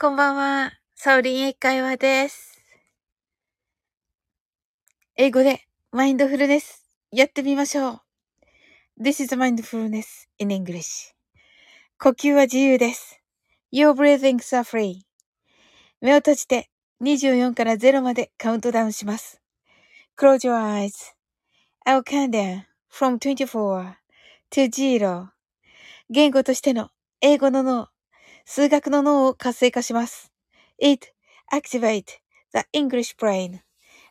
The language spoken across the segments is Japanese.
こんばんは。サオリン英会話です。英語でマインドフルネスやってみましょう。This is mindfulness in English. 呼吸は自由です。Your breathings are free. 目を閉じて24から0までカウントダウンします。Close your eyes. I'll count down from 24 to 0. 言語としての英語の脳、数学の脳を活性化します。It activate the English brain,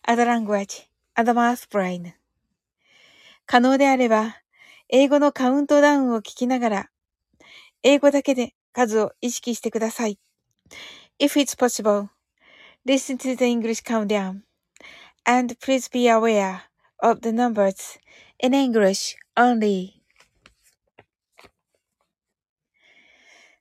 other language, and math brain. 可能であれば、英語のカウントダウンを聞きながら、英語だけで数を意識してください。If it's possible, listen to the English countdown and please be aware of the numbers in English only.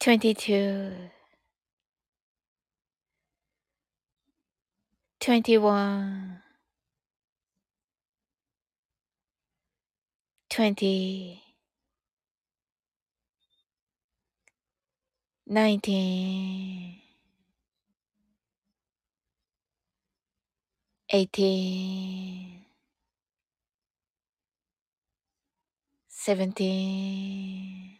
22 21 20 19 18 17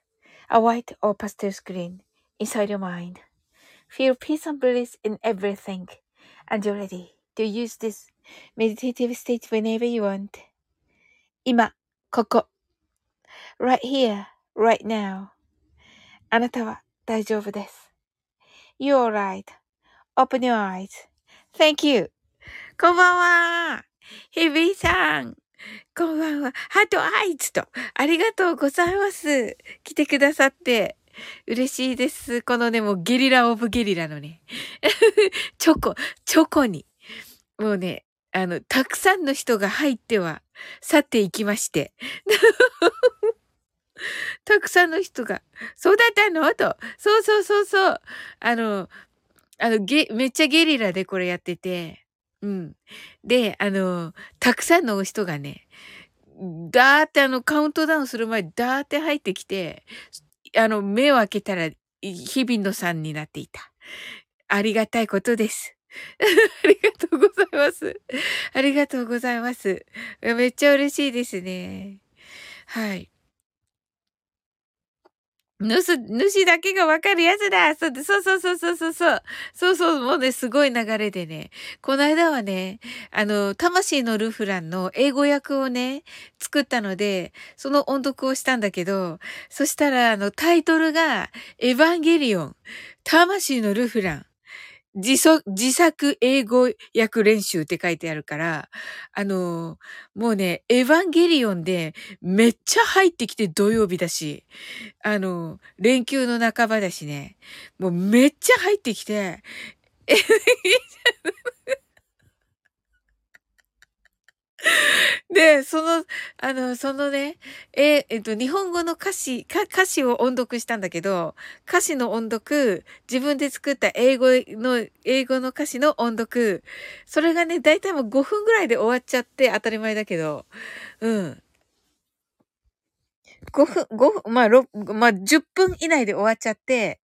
a white or pastel screen inside your mind. Feel peace and bliss in everything and you're ready to use this meditative state whenever you want. 今、ここ。right here, right now. あなたは大丈夫です。You're right.Open your eyes.Thank you. こんばんは。ヘビーさん。 こんばんは。ハートアイズと。ありがとうございます。来てくださって。嬉しいです。このね、もうゲリラオブゲリラのね。チョコ、チョコに。もうね、あの、たくさんの人が入っては去っていきまして。たくさんの人が、そうだったの？と。そうそうそうそう。あの、あの、ゲ、めっちゃゲリラでこれやってて。うん。で、あの、たくさんの人がね、ダーってあの、カウントダウンする前、ダーって入ってきて、あの、目を開けたら、日々のさんになっていた。ありがたいことです。ありがとうございます。ありがとうございます。めっちゃ嬉しいですね。はい。ぬす、主だけがわかるやつだそうそうそうそうそうそうそう。そうそう、もうね、すごい流れでね。この間はね、あの、魂のルフランの英語訳をね、作ったので、その音読をしたんだけど、そしたら、あの、タイトルが、エヴァンゲリオン、魂のルフラン。自作、自作英語訳練習って書いてあるから、あの、もうね、エヴァンゲリオンでめっちゃ入ってきて土曜日だし、あの、連休の半ばだしね、もうめっちゃ入ってきて、で、その、あの、そのね、え、えっと、日本語の歌詞、歌詞を音読したんだけど、歌詞の音読、自分で作った英語の、英語の歌詞の音読、それがね、だいたいもう5分ぐらいで終わっちゃって当たり前だけど、うん。5分、5分、まあ、6、まあ、10分以内で終わっちゃって、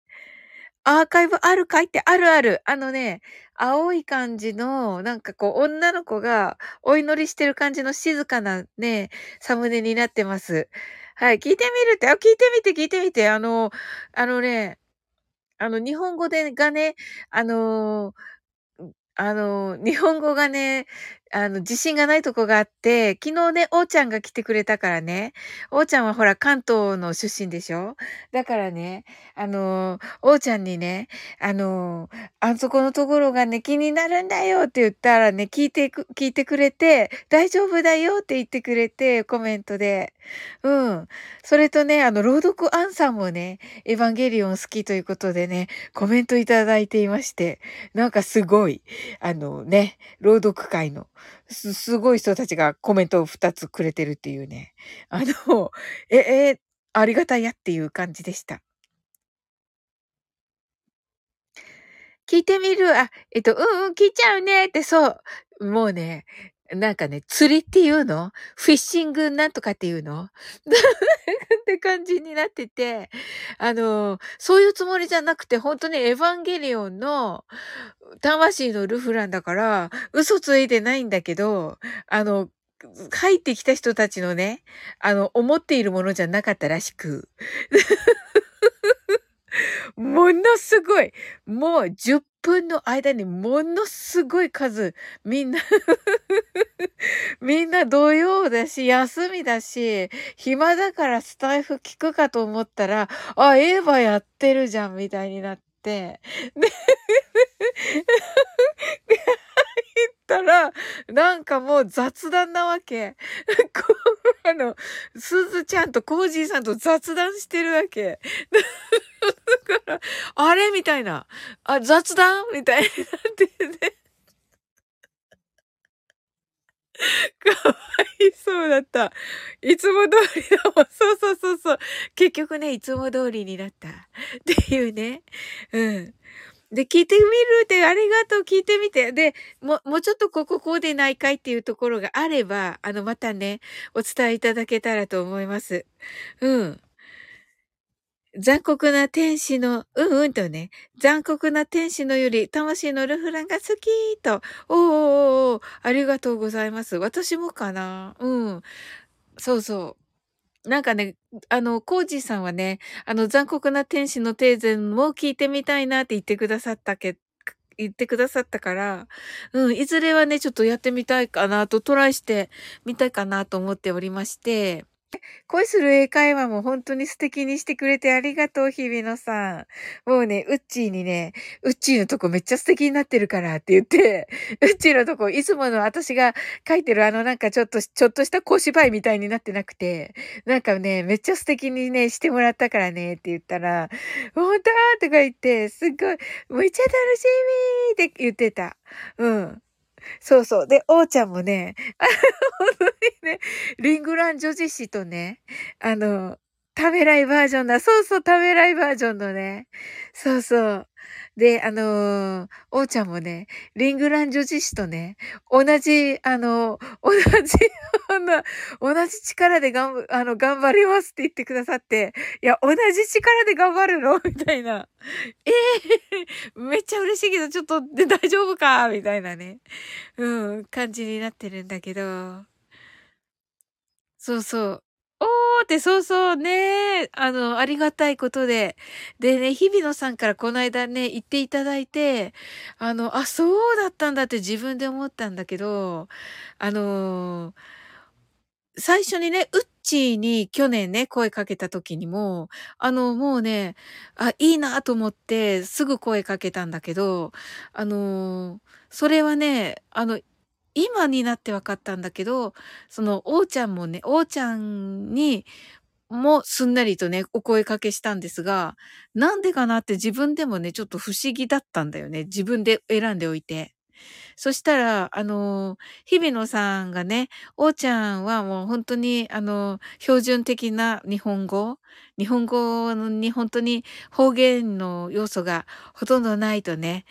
アーカイブあるかい？ってあるある。あのね、青い感じの、なんかこう、女の子がお祈りしてる感じの静かなね、サムネになってます。はい、聞いてみるって、あ、聞いてみて、聞いてみて。あの、あのね、あの、日本語でがね、あのあの、日本語がね、あの、自信がないとこがあって、昨日ね、おーちゃんが来てくれたからね、おーちゃんはほら、関東の出身でしょ？だからね、あの、おーちゃんにね、あの、あそこのところがね、気になるんだよって言ったらね、聞いてく、聞いてくれて、大丈夫だよって言ってくれて、コメントで。うん。それとね、あの、朗読アンさんもね、エヴァンゲリオン好きということでね、コメントいただいていまして、なんかすごい、あのね、朗読会の、す、すごい人たちがコメントを2つくれてるっていうね。あの、え、え、ありがたいやっていう感じでした。聞いてみる？あ、えっと、うんうん、聞いちゃうねって、そう。もうね、なんかね、釣りっていうの？フィッシングなんとかっていうの？って感じになってて、あの、そういうつもりじゃなくて、本当にエヴァンゲリオンの魂のルフランだから、嘘ついてないんだけど、あの、入ってきた人たちのね、あの、思っているものじゃなかったらしく。ものすごい、もう10分の間にものすごい数、みんな みんな土曜だし、休みだし、暇だからスタイフ聞くかと思ったら、あ、エヴァやってるじゃん、みたいになって。で ったら、なんかもう雑談なわけ。あの、すずちゃんとコージーさんと雑談してるわけ。だから、あれみたいな。あ、雑談みたいになってね。かわいそうだった。いつも通りだもん。そうそうそうそう。結局ね、いつも通りになった。っていうね。うん。で、聞いてみるって、ありがとう、聞いてみて。で、も、もうちょっとこここうでないかいっていうところがあれば、あの、またね、お伝えいただけたらと思います。うん。残酷な天使の、うんうんとね、残酷な天使のより魂のルフランが好きと。おーおーおーありがとうございます。私もかなうん。そうそう。なんかね、あの、コージさんはね、あの、残酷な天使のテーゼンも聞いてみたいなって言ってくださったけ、言ってくださったから、うん、いずれはね、ちょっとやってみたいかなと、トライしてみたいかなと思っておりまして、恋する英会話も本当に素敵にしてくれてありがとう、日比野さん。もうね、ウッチーにね、ウッチーのとこめっちゃ素敵になってるからって言って、ウッチーのとこ、いつもの私が書いてるあのなんかちょっと、ちょっとした小芝居みたいになってなくて、なんかね、めっちゃ素敵にね、してもらったからねって言ったら、本当？とか言って、すっごい、めっちゃ楽しみって言ってた。うん。そうそう。で、おーちゃんもね、あの、本当にね、リングラン女子誌とね、あの、ためらいバージョンだ。そうそう、ためらいバージョンのね。そうそう。で、あのー、おーちゃんもね、リングラン女子誌とね、同じ、あの、同じそんな、同じ力でがん、あの、頑張りますって言ってくださって、いや、同じ力で頑張るの？みたいな。ええー、めっちゃ嬉しいけど、ちょっと、で、大丈夫か？みたいなね。うん、感じになってるんだけど。そうそう。おーって、そうそうね。あの、ありがたいことで。でね、日比野さんからこの間ね、言っていただいて、あの、あ、そうだったんだって自分で思ったんだけど、あの最初にね、ウッチーに去年ね、声かけた時にも、あの、もうね、あ、いいなと思ってすぐ声かけたんだけど、あのそれはね、あの、今になって分かったんだけど、その、おーちゃんもね、おーちゃんにもすんなりとね、お声かけしたんですが、なんでかなって自分でもね、ちょっと不思議だったんだよね。自分で選んでおいて。そしたら、あの、日比野さんがね、おーちゃんはもう本当に、あの、標準的な日本語、日本語に本当に方言の要素がほとんどないとね、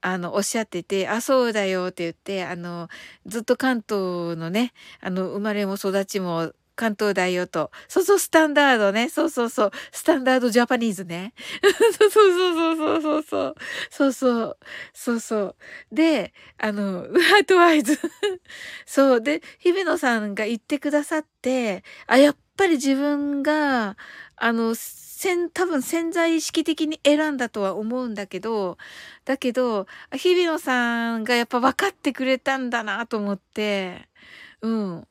あの、おっしゃってて、あ、そうだよって言って、あの、ずっと関東のね、あの、生まれも育ちも関東だよと。そうそう、スタンダードね。そうそうそう。スタンダードジャパニーズね。そうそうそうそうそうそう。そうそう。そうそう。で、あの、ハートワイズ。そう。で、日比野さんが言ってくださって、あ、やっぱり自分が、あの、せん多分潜在意識的に選んだとは思うんだけど、だけど、日比野さんがやっぱ分かってくれたんだなと思って、うん。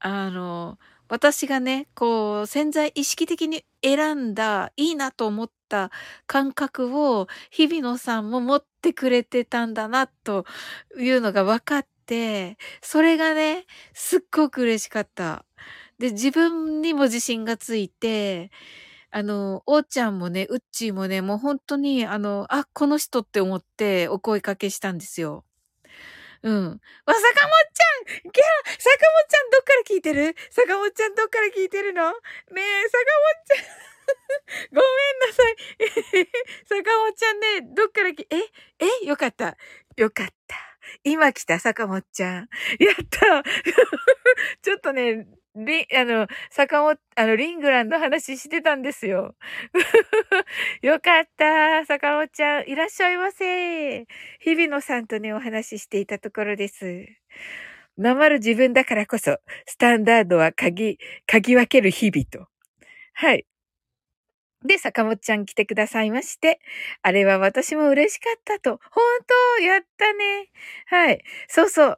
あの、私がね、こう、潜在意識的に選んだ、いいなと思った感覚を、日比野さんも持ってくれてたんだな、というのが分かって、それがね、すっごく嬉しかった。で、自分にも自信がついて、あの、おーちゃんもね、うっちーもね、もう本当に、あの、あ、この人って思ってお声かけしたんですよ。うん。わ、坂本ちゃんギャ坂本ちゃんどっから聞いてる？坂本ちゃんどっから聞いてるの？ねえ、坂本ちゃん ごめんなさい。坂本ちゃんね、どっからき、え？え？よかった。よかった。今来た、坂本ちゃん。やった ちょっとね、リ、あの、坂本、あの、リングランド話してたんですよ。よかった。坂本ちゃん、いらっしゃいませ。日比野さんとね、お話ししていたところです。なまる自分だからこそ、スタンダードは鍵、鍵分ける日々と。はい。で、坂本ちゃん来てくださいまして、あれは私も嬉しかったと。本当やったね。はい。そうそう。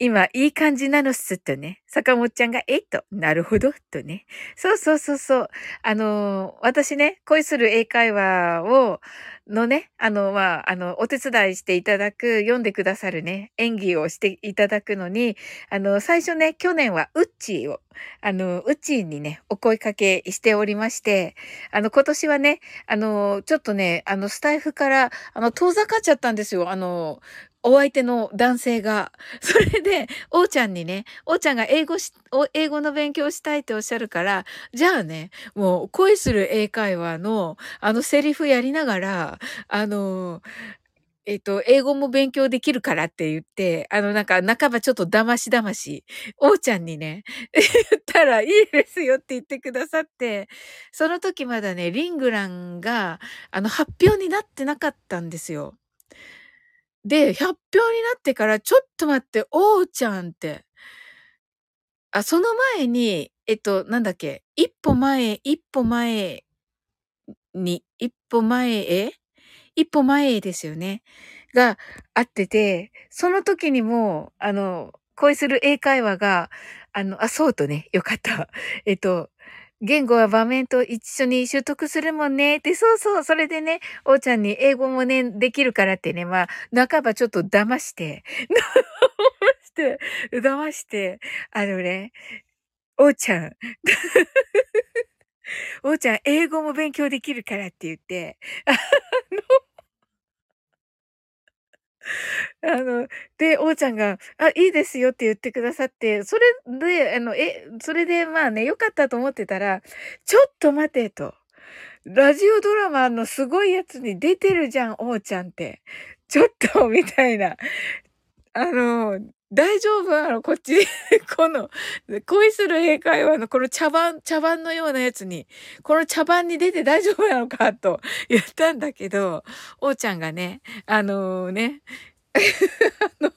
今、いい感じなのっすとね。坂本ちゃんが、えっと、なるほど、とね。そうそうそうそう。あの、私ね、恋する英会話を、のね、あの、まあ、あの、お手伝いしていただく、読んでくださるね、演技をしていただくのに、あの、最初ね、去年はウッチーを、あの、ウッチーにね、お声かけしておりまして、あの、今年はね、あの、ちょっとね、あの、スタイフから、あの、遠ざかっちゃったんですよ。あの、お相手の男性が。それで、おーちゃんにね、おーちゃんが英語し、英語の勉強したいっておっしゃるから、じゃあね、もう恋する英会話のあのセリフやりながら、あの、えっと、英語も勉強できるからって言って、あの、なんか、半ばちょっと騙し騙し、おーちゃんにね、言ったらいいですよって言ってくださって、その時まだね、リングランが、あの、発表になってなかったんですよ。で、発表になってから、ちょっと待って、おーちゃんって。あ、その前に、えっと、なんだっけ、一歩前、一歩前に、一歩前へ一歩前へですよね。があってて、その時にも、あの、恋する英会話が、あの、あ、そうとね、よかった。えっと、言語は場面と一緒に習得するもんね。って、そうそう、それでね、おーちゃんに英語もね、できるからってね、まあ、半ばちょっと騙して、騙して、騙して、あのね、おーちゃん、おーちゃん、英語も勉強できるからって言って、あの、あの、で、おーちゃんが、あ、いいですよって言ってくださって、それで、あの、え、それでまあね、よかったと思ってたら、ちょっと待てと。ラジオドラマのすごいやつに出てるじゃん、おーちゃんって。ちょっと、みたいな。あの、大丈夫？なのこっち、この、恋する英会話のこの茶番、茶番のようなやつに、この茶番に出て大丈夫なのか？と言ったんだけど、おーちゃんがね、あのー、ね、あの、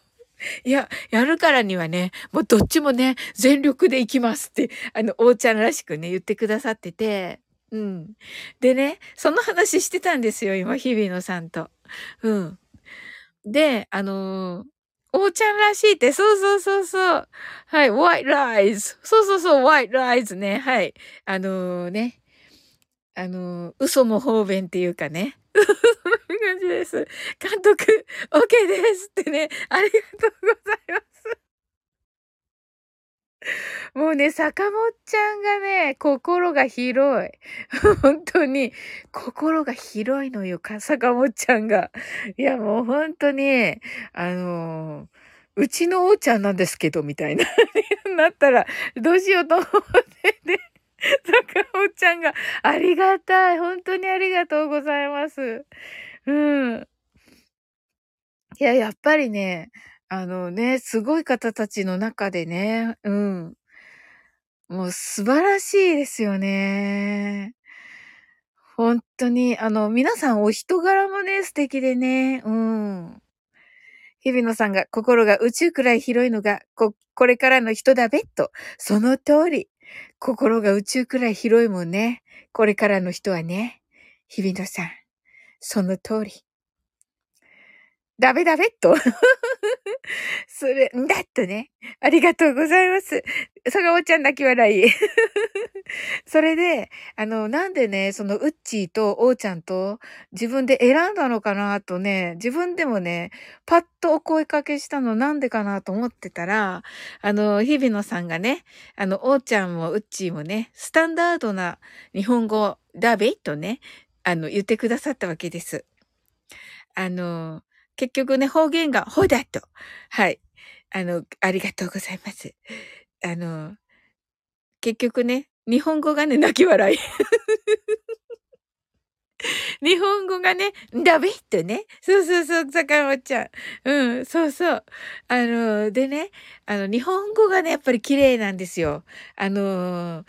いや、やるからにはね、もうどっちもね、全力で行きますって、あの、おーちゃんらしくね、言ってくださってて、うん。でね、その話してたんですよ、今、日比野さんと。うん。で、あのーおーちゃんらしいって、そうそうそうそう。はい、white lies。そうそうそう、white lies ね。はい。あのー、ね。あの、嘘も方便っていうかね。そういう感じです。監督、OK ですってね。ありがとうございます。もうね、坂本ちゃんがね、心が広い。本当に、心が広いのよ、坂本ちゃんが。いや、もう本当に、あのー、うちのおちゃんなんですけど、みたいな、なったら、どうしようと思ってね。坂本ちゃんが、ありがたい。本当にありがとうございます。うん。いや、やっぱりね、あのね、すごい方たちの中でね、うん。もう素晴らしいですよね。ほんとに、あの、皆さんお人柄もね、素敵でね、うん。日比野さんが心が宇宙くらい広いのが、こ、これからの人だべと。その通り。心が宇宙くらい広いもんね。これからの人はね。日比野さん。その通り。ダメダメと。それ、んだっとね。ありがとうございます。坂本ちゃん泣き笑い。それで、あの、なんでね、そのうっちーとおーちゃんと自分で選んだのかなとね、自分でもね、パッとお声かけしたのなんでかなと思ってたら、あの、日比野さんがね、あの、おーちゃんもうっちーもね、スタンダードな日本語だべとね、あの、言ってくださったわけです。あの、結局ね、方言が、ほだと。はい。あの、ありがとうございます。あの、結局ね、日本語がね、泣き笑い。日本語がね、ダメとね。そうそうそう、坂本ちゃん。うん、そうそう。あの、でね、あの、日本語がね、やっぱり綺麗なんですよ。あの、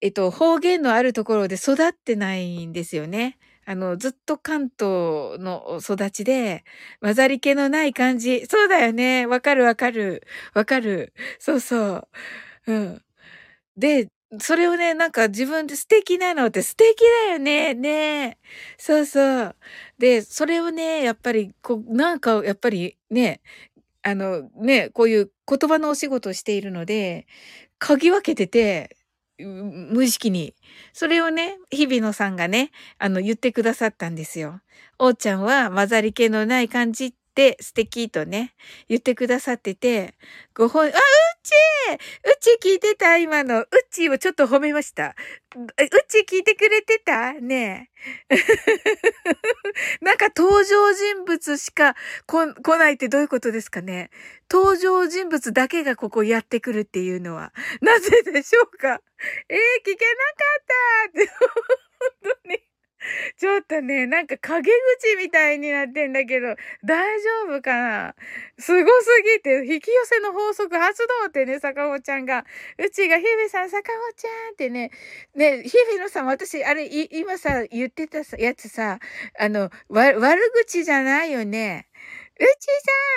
えっと、方言のあるところで育ってないんですよね。あの、ずっと関東の育ちで、混ざり気のない感じ。そうだよね。わかるわかる。わかる。そうそう。うん。で、それをね、なんか自分で素敵なのって素敵だよね。ねそうそう。で、それをね、やっぱり、こう、なんか、やっぱりね、あの、ね、こういう言葉のお仕事をしているので、嗅ぎ分けてて、無意識に。それをね、日比野さんがね、あの、言ってくださったんですよ。おーちゃんは混ざり気のない感じって素敵とね、言ってくださってて、ご本、あ、うちうち聞いてた今の。うちをちょっと褒めました。うち聞いてくれてた？ねえ。なんか登場人物しか来ないってどういうことですかね登場人物だけがここやってくるっていうのは、なぜでしょうか？えー、聞けなかったって、本当に。ちょっとね、なんか陰口みたいになってんだけど、大丈夫かな？すごすぎて、引き寄せの法則発動ってね、坂本ちゃんが。うちが、日比さん、坂本ちゃんってね、ね、日比のさん、私、あれ、今さ、言ってたやつさ、あの、悪口じゃないよね。うち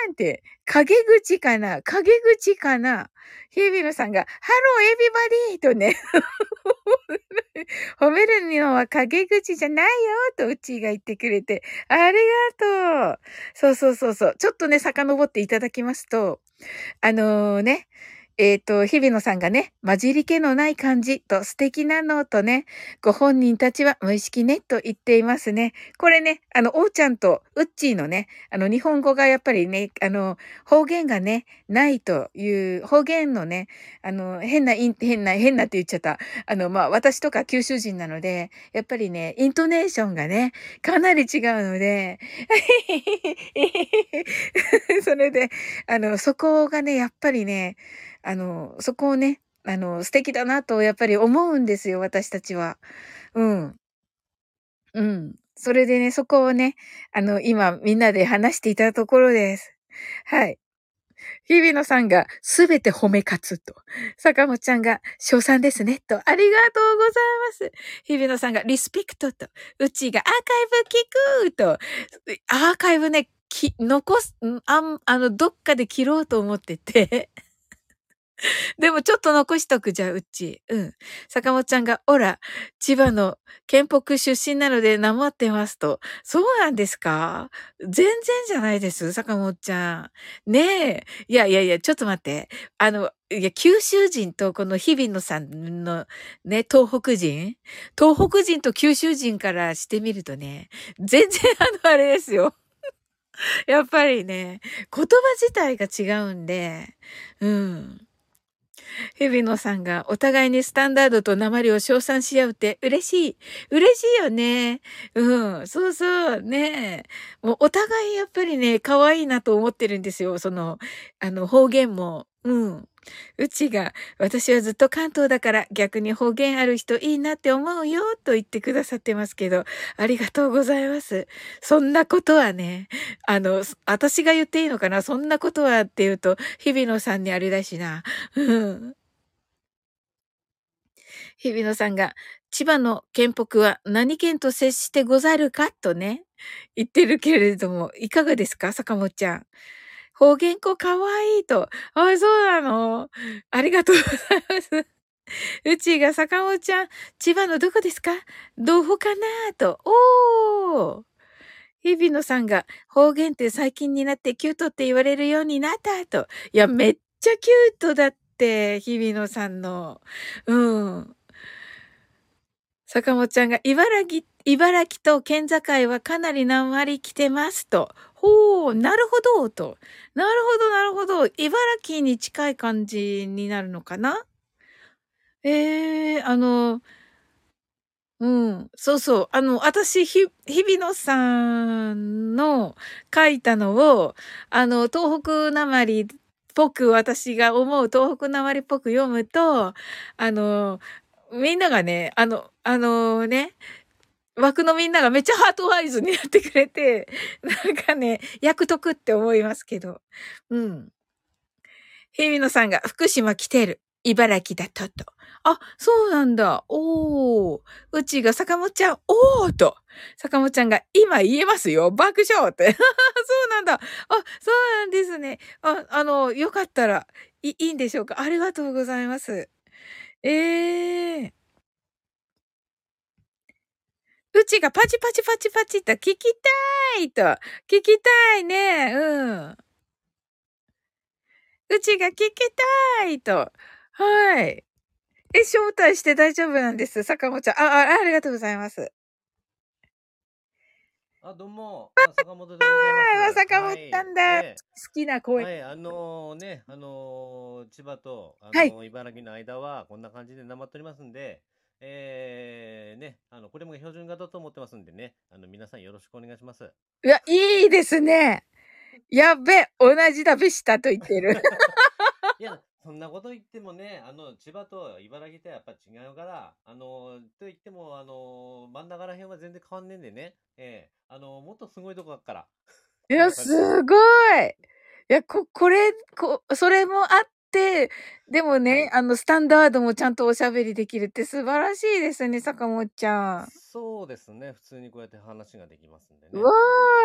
さんって、陰口かな？陰口かな？ヒービルさんが、ハローエビバディとね、褒めるのは陰口じゃないよとうちが言ってくれて、ありがとう。そうそうそうそう。ちょっとね、遡っていただきますと、あのー、ね、えっ、ー、と、日比野さんがね、混じり気のない感じと素敵なのとね、ご本人たちは無意識ねと言っていますね。これね、あの、おーちゃんとうっちーのね、あの、日本語がやっぱりね、あの、方言がね、ないという、方言のね、あの、変な、変な、変なって言っちゃった。あの、まあ、私とか九州人なので、やっぱりね、イントネーションがね、かなり違うので、それで、あの、そこがね、やっぱりね、あの、そこをね、あの、素敵だなとやっぱり思うんですよ、私たちは。うん。うん。それでね、そこをね、あの、今みんなで話していたところです。はい。日比野さんがすべて褒め勝つと。坂本ちゃんが賞賛ですねと。ありがとうございます。日比野さんがリスペクトと。うちがアーカイブ聞くと。アーカイブね、き、残す、あん、あの、どっかで切ろうと思ってて。でもちょっと残しとくじゃ、うち。うん。坂本ちゃんが、おら、千葉の県北出身なのでなまってますと。そうなんですか？全然じゃないです、坂本ちゃん。ねえ。いやいやいや、ちょっと待って。あの、いや、九州人とこの日比野さんのね、東北人？東北人と九州人からしてみるとね、全然あの、あれですよ。やっぱりね、言葉自体が違うんで、うん。日比野さんがお互いにスタンダードと鉛を称賛し合うって嬉しい。嬉しいよね。うん。そうそう。ねもうお互いやっぱりね、可愛いなと思ってるんですよ。その、あの、方言も。うん。うちが、私はずっと関東だから逆に方言ある人いいなって思うよと言ってくださってますけど、ありがとうございます。そんなことはね、あの、私が言っていいのかな？そんなことはって言うと、日比野さんにあれだしな。うん。日比野さんが、千葉の県北は何県と接してござるかとね、言ってるけれども、いかがですか？坂本ちゃん。方言子かわいいと。あ、そうなの？ありがとうございます。うちが坂本ちゃん、千葉のどこですか？どこかなと。おー日比野さんが方言って最近になってキュートって言われるようになったと。いや、めっちゃキュートだって、日比野さんの。うん。坂本ちゃんが、茨城、茨城と県境はかなり何割来てますと。ほう、なるほど、と。なるほど、なるほど。茨城に近い感じになるのかな？ええー、あの、うん、そうそう。あの、私、ひ、日比野さんの書いたのを、あの、東北なまりっぽく、私が思う東北なまりっぽく読むと、あの、みんながね、あの、あのね、枠のみんながめっちゃハートワイズになってくれて、なんかね、役得って思いますけど。うん。日比野さんが福島来てる。茨城だとと。あ、そうなんだ。おー。うちが坂本ちゃん、おーと。坂本ちゃんが今言えますよ。爆笑って。そうなんだ。あ、そうなんですね。あ、あの、よかったらいいいんでしょうか。ありがとうございます。ええ。うちがパチパチパチパチと聞きたいと。聞きたいね。うん。うちが聞きたいと。はい。え、招待して大丈夫なんです。坂本ちゃん。あ、あ、ありがとうございます。あ、どうも。あ坂本でございます。坂本さんだ、はい、好きな声。はい、あのー、ね、あのー、千葉と、あのーはい、茨城の間はこんな感じでなまっておりますんで、えー、ね、あの、これも標準型と思ってますんでね、あの、皆さんよろしくお願いします。いや、いいですね。やっべ、同じだべしたと言ってる。いや、そんなこと言ってもね、あの、千葉と茨城とやっぱ違うから、あの、と言っても、あの、真ん中ら辺は全然変わんねえんでね、ええー、あの、もっとすごいとこだから。いや、すごいいや、こ、これ、こ、それもあって、でもね、あの、スタンダードもちゃんとおしゃべりできるって素晴らしいですね、坂本ちゃん。そうですね、普通にこうやって話ができますんでね。うわ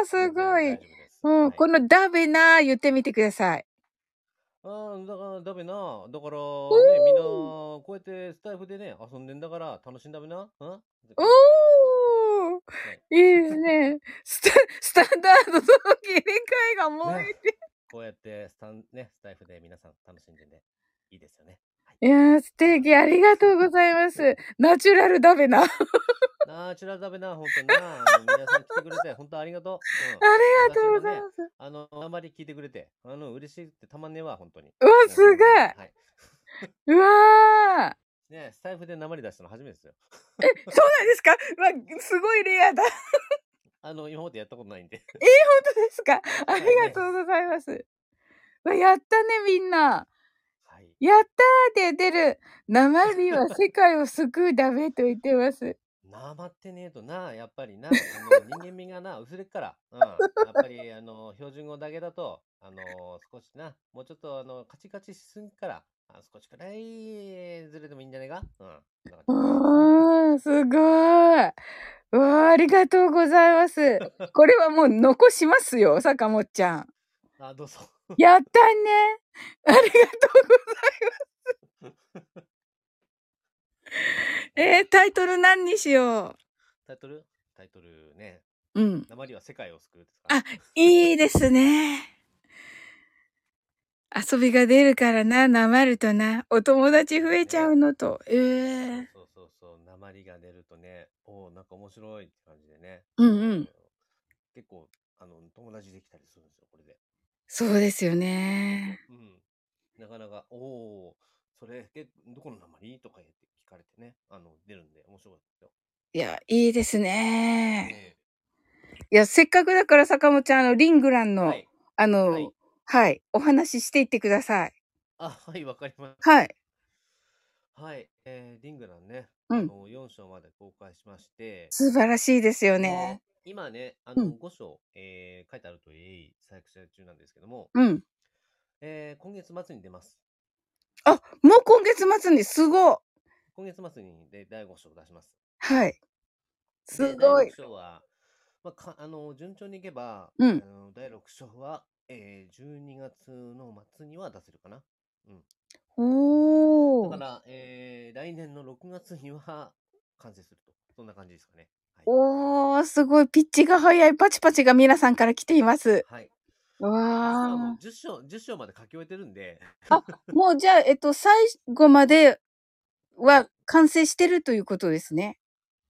ー、すごい。うん、はい、このダベなー言ってみてください。ああ、だから、ダメな。だから、ね、みんな、こうやってスタイフでね、遊んでんだから、楽しんだべな。うん？おーいいですね。スタ、スタンダードの切り替えが燃えて。こうやってスタン、ね、スタイフで皆さん楽しんでね、いいですよね。いやー、素敵。ありがとうございます。ナチュラルダベな。ナチュラルダベな、本当にな。皆さん来てくれて、本当ありがとう。うん、ありがとうございます。あの、あまり聞いてくれて、あの、嬉しいってたまんねえわ、本当に。うわ、すごい。はい、うわー。ねスタイフで鉛出したの初めてですよ。え、そうなんですか？わ、すごいレアだ。あの、今までやったことないんで。えー、本当ですか？ありがとうございます。わ、やったね、みんな。やったーって言ってる。鉛は世界を救うだめと言ってます。なまってねえとな、やっぱりな、あの人間味がな、薄れっから。うん。やっぱり、あの、標準語だけだと、あの、少しな、もうちょっと、あの、カチカチしすぎっから、あ少しくらいずれてもいいんじゃねえか？うん。そんな感じですうーん、すごい。うわあ、ありがとうございます。これはもう残しますよ、坂本ちゃん。あ、どうぞ。やったね。ありがとうございます。えー、タイトル何にしよタイトル？タイトルね、う。うん。鉛は世界を救うですか、あ、いいですね。遊びが出るからな、なまるとな。お友達増えちゃうのと。ええそうそうそう、鉛が出るとね、おお、なんか面白いって感じでね。うんうん。結構、あの、友達できたりするんですよ、これで。そうですよね。うん。なかなか、おお、それ、え、どこの鉛とか言って聞かれてね、あの、出るんで面白かったですよ。いや、いいですね。えいや、せっかくだから坂本ちゃん、あの、リングランはい。あの、はい。はい、お話ししていってください。あ、はい、わかりましはい。た。はい。えー、リングランね、うん。あの、4章まで公開しまして、素晴らしいですよで、ね。今ね、あの、うん。5章、えー、書いてあるといい作成中なんですけども、うん。えー、今月末に出ます。あ、もう今月末にすご今月末にで第5章を出します。はい。すで、第6ごい。章は、まあ、かあの順調にいけば、あうん。の第6章は、えー、12月の末には出せるかな。うん。だ。から、えー、来年の6月には完成すると。そんな感じですかね。はい。おー、すごい。ピッチが速い。パチパチが皆さんから来ています。はい。わー。10章、10章まで書き終えてるんで、あ、もうじゃあ、えっと、最後までは、はい完成してるということですね。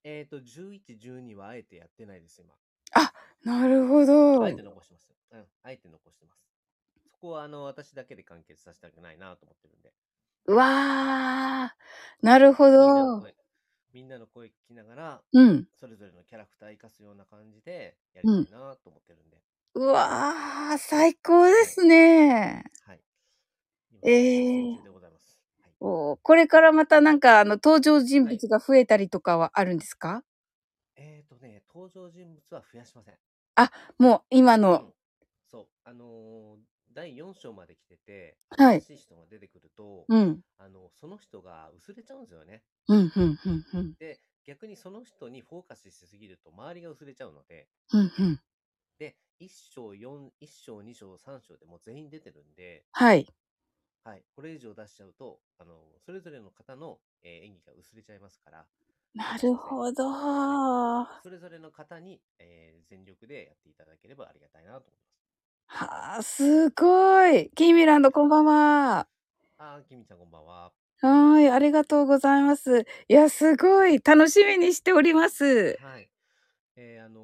えっ、と、11、12はあえてやってないです、今。あ、なるほあえど。て残してます。うん、あえて残してます。そこは、あの、私だけで完結させたくないなと思ってるんで。うわー。なるほみんなのど。声、みんなの声聞きながら、うん。それぞれのキャラクター生かすような感じでやうん。りたいなと思ってるんで。うわー、最高ではい。すね。はい。今、え作成ー。中でございます。はい。おーこれからまたなんか、あの、登場人はい。物が増えたりとかはあるんですか？えーとね、登場人物は増やしません。あ、もう今うの。ん。そう。あのー第4章まで来てて、はい。新しい人が出てくると、うん。あの、その人が薄れちゃうんですよね。うん、うん、うん、うん。で、逆にその人にフォーカスしすぎると周りが薄れちゃうので、うん、うん。で、1章、4、1章、2章、3章でもう全員出てるんで、はい。はい、これ以上出しちゃうと、あの、それぞれの方の、えー演技が薄れちゃいますから、な。るほど。はい。それぞれの方に、えー全力でやっていただければありがたいなと思います。はあ、すごい。キーミランド、こんばんは。あー、きみちゃんこんばんは。はーい、ありがとうございます。いや、すごい。楽しみにしております。はい。えーあの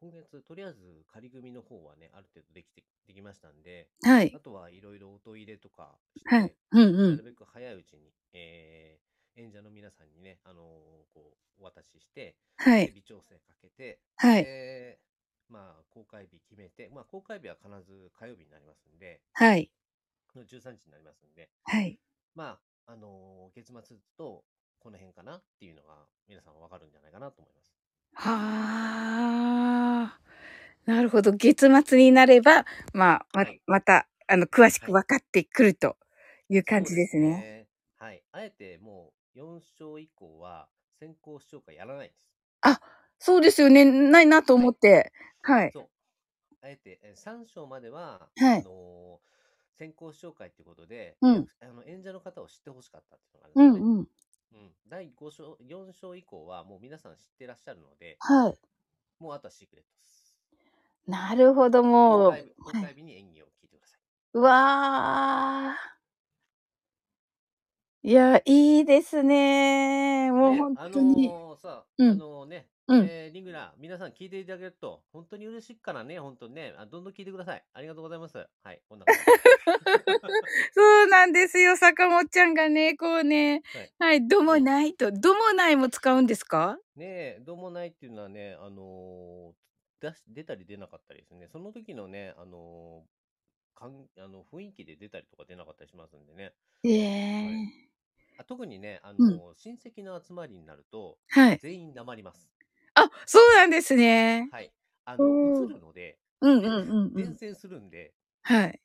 今月、とりあえず仮組の方はね、ある程度できて、できましたんで、はい。あとはいろいろ音入れとかしはい。て、うんうん。なるべく早いうちに、えー演者の皆さんにね、あのーこう、お渡しして、で、はい。微調整かけて、はい。で、まあ、公開日決めて、まあ、公開日は必ず火曜日になりますんで、はい。の13日になりますんで、はい。まあ、あのー月末とこの辺かなっていうのが皆さんわかるんじゃないかなと思います。はあ。なるほど。月末になれば、まあ、ま、はい。また、あの、詳しくはい。分かってくるという感じですすね。ね。はい。あえてもう4章以降は先行視聴会やらないです。あ、そうですよね。ないなとはい。思って。はい。そう。あえて、え3章までは、あはい。のー先行視聴会っていうことで、うん。役あの演者の方を知ってほしかったっていうのがあうんるんですよね。うん。うん。第5章、4章以降はもう皆さん知ってらっしゃるので、はい。もうあとはシークレットです。なるほど、公もう。開日、公はい。開日に演技を聞いてください。うわあ。いや、いいですね。もうね、ほんあとに。のーさ、あうん。のね、うん。えーリングラー、皆さん聞いていただけると、本当に嬉しいからね、本当にね、あ、どんどん聞いてください。ありがとうございます。はい、こんな感じです。そうなんですよ。坂本ちゃんがね、こうね、はい。はい、ども。ないと。どもないも使うんですか？ねえ、どうもないっていうのはね、あのー出し出たり出なかったりですね。その時のね、あのーかんあの、雰囲気で出たりとか出なかったりしますんでね。えはい。特にね、あうん。の、親戚の集まりになると、はい。全員なまります。あ、そうなんですね。はい。あの、映るので、うんでうんうんうん。伝染するんで、はい。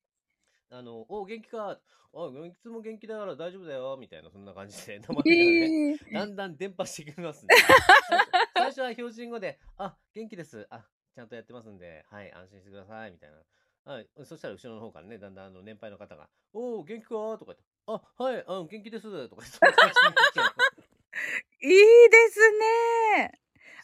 あの、お元気か、あ、いつも元気だから大丈夫だよ、みたいな、そんな感じで、なまりながらね、ええだんだん伝播してきますんで、最初最初は標準語で、あ、元気です、あ、ちゃんとやってますんで、はい、安心してください、みたいな。はい、そしたら後ろの方からね、だんだんあの年配の方が、おー、元気かとか言って、あ、はい、あ元気です、とか、そんな感じになっちゃう。いいですね。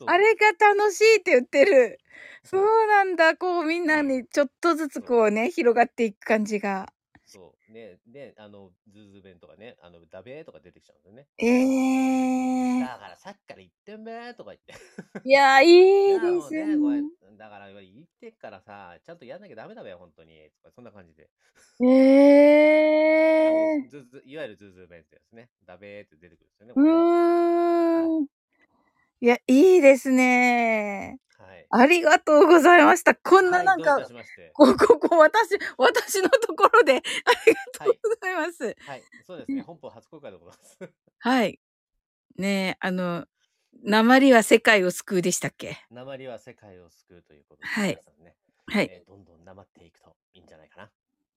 あれが楽しいって言ってる。そうなんだ。こうみんなにちょっとずつこうね、広がっていく感じが。そう。ね、で、あの、ズーズー弁とかね、あの、ダベーとか出てきちゃうんですよね。ええだからさっきから言ってんべーとか言って。いや、いいですね、ね。だから言ってっからさ、ちゃんとやんなきゃダメだべよ、本当に。とか、そんな感じで。ええーいわゆるズーズー弁ってやつね。ダベーって出てくるんですよね。うーん。いや、いいですね。はい。ありがとうございました。こんなはい、なんかどういた、しまして。ここ、こ、私、私のところで、ありがとうございます。はい、そうですね。本邦初公開でございます。はい。ねえ、あの、ナマリは世界を救うでしたっけ？ナマリは世界を救うということで、はいね、はい。えーどんどん訛っていくといいんじゃないかな。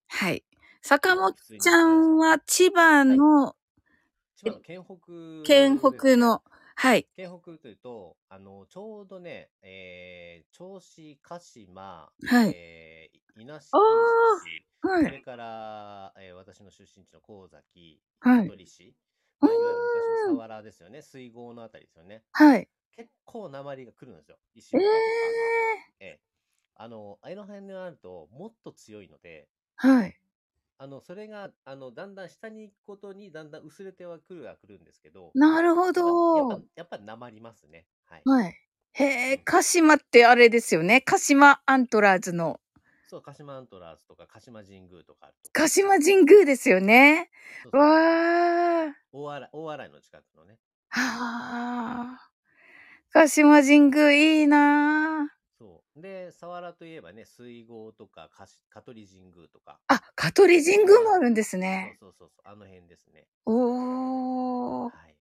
はい。坂本ちゃんは千葉の千葉の県北、県北の、はい。県北というと、あの、ちょうどね、えー、銚子、鹿島、はいえー、稲市、あーはそれい。から、えー私の出身地の神崎、はい香取市、うーんまあいわゆる昔の佐原ですよね、水郷のあたりですよね。はい。結構鉛が来るんですよ。石え岡とかえええあの、あの辺になると、もっと強いので、ー。はい。あの、それが、あの、だんだん下に行くことに、だんだん薄れてはくるはくるんですけど、なるほやっぱ、やっどぱ。、やっぱ鉛りますね。はい。はい。へえ、うん鹿島ってあれですよね。鹿島アントラーズの。そう、鹿島アントラーズとか、鹿島神宮とかあると。鹿島神宮ですよね。そうそうわー。大洗、大洗の近くのね。はあ。鹿島神宮いいなあそう。で、佐原といえばね、水郷とか、かし香取神宮とか。あ、香取神宮もあるんですね。そうそうそう、あの辺ですね。おー。はい。